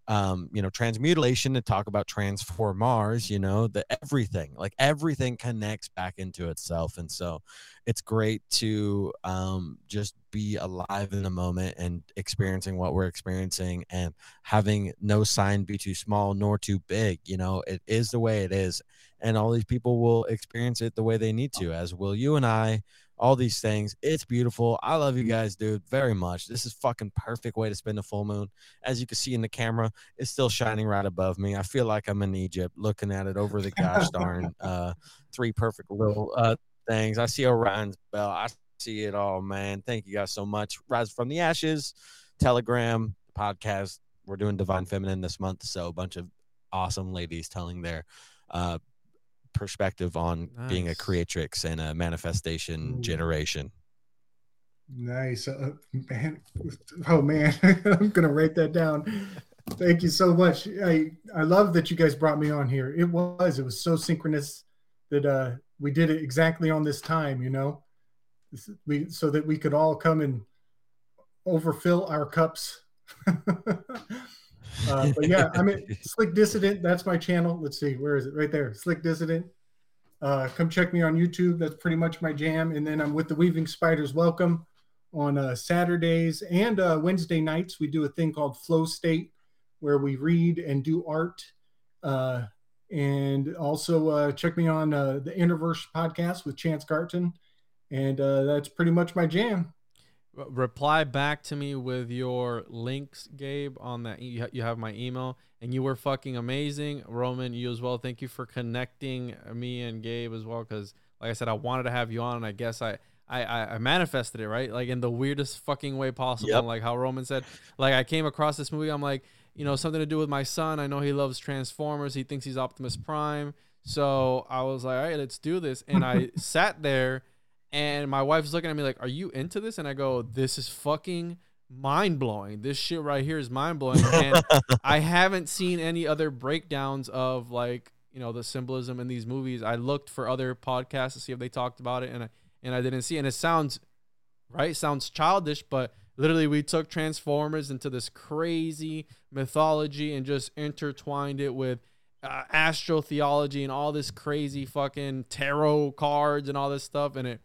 Um, you know, transmutation to talk about transformers, you know, the everything, like everything connects back into itself. And so it's great to um, just be alive in the moment and experiencing what we're experiencing and having no sign be too small nor too big. You know, it is the way it is. And all these people will experience it the way they need to, as will you and I. All these things. It's beautiful. I love you guys, dude, very much. This is fucking perfect way to spend a full moon. As you can see in the camera, it's still shining right above me. I feel like I'm in Egypt looking at it over the gosh darn uh, three perfect little uh, things. I see Orion's bell. I see it all, man. Thank you guys so much. Rise from the ashes, Telegram, podcast. We're doing Divine Feminine this month, so a bunch of awesome ladies telling their uh, perspective on being a creatrix and a manifestation Ooh. generation. Nice, uh, man. Oh man, I'm gonna write that down. Thank you so much. I I love that you guys brought me on here. It was it was so synchronous that uh, we did it exactly on this time. You know, we so that we could all come and overfill our cups. uh, but yeah, I mean, Slick Dissident. That's my channel. Let's see, where is it? Right there, Slick Dissident. Uh, come check me on YouTube. That's pretty much my jam. And then I'm with the Weaving Spiders. Welcome on uh, Saturdays and uh, Wednesday nights. We do a thing called Flow State where we read and do art. Uh, and also uh, check me on uh, the Interverse podcast with Chance Garton. And uh, that's pretty much my jam. Reply back to me with your links, Gabe, on that. You you have my email, and you were fucking amazing. Roman, you as well. Thank you for connecting me and Gabe as well. Because, like I said, I wanted to have you on, and I guess I. I, I manifested it right like in the weirdest fucking way possible yep. like how roman said like i came across this movie i'm like you know, something to do with my son. I know he loves Transformers. He thinks he's Optimus Prime. So I was like, all right, let's do this. And I sat there and my wife's looking at me like, are you into this? And I go, this is fucking mind blowing. This shit right here is mind blowing. And I haven't seen any other breakdowns of like, you know, the symbolism in these movies. I looked for other podcasts to see if they talked about it and I, and I didn't see. And it sounds, right? Sounds childish, but literally we took Transformers into this crazy mythology and just intertwined it with uh, astrotheology and all this crazy fucking tarot cards and all this stuff and it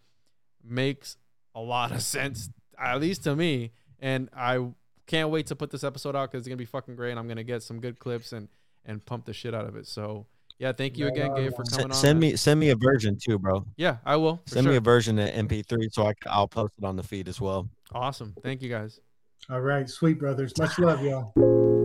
makes a lot of sense at least to me and I can't wait to put this episode out cuz it's going to be fucking great and I'm going to get some good clips and and pump the shit out of it so yeah, thank you again, Gabe, for coming on. Send me send me a version too, bro. Yeah, I will. Send sure. me a version in MP3 so I, I'll post it on the feed as well. Awesome. Thank you guys. All right, sweet brothers. Much love, y'all.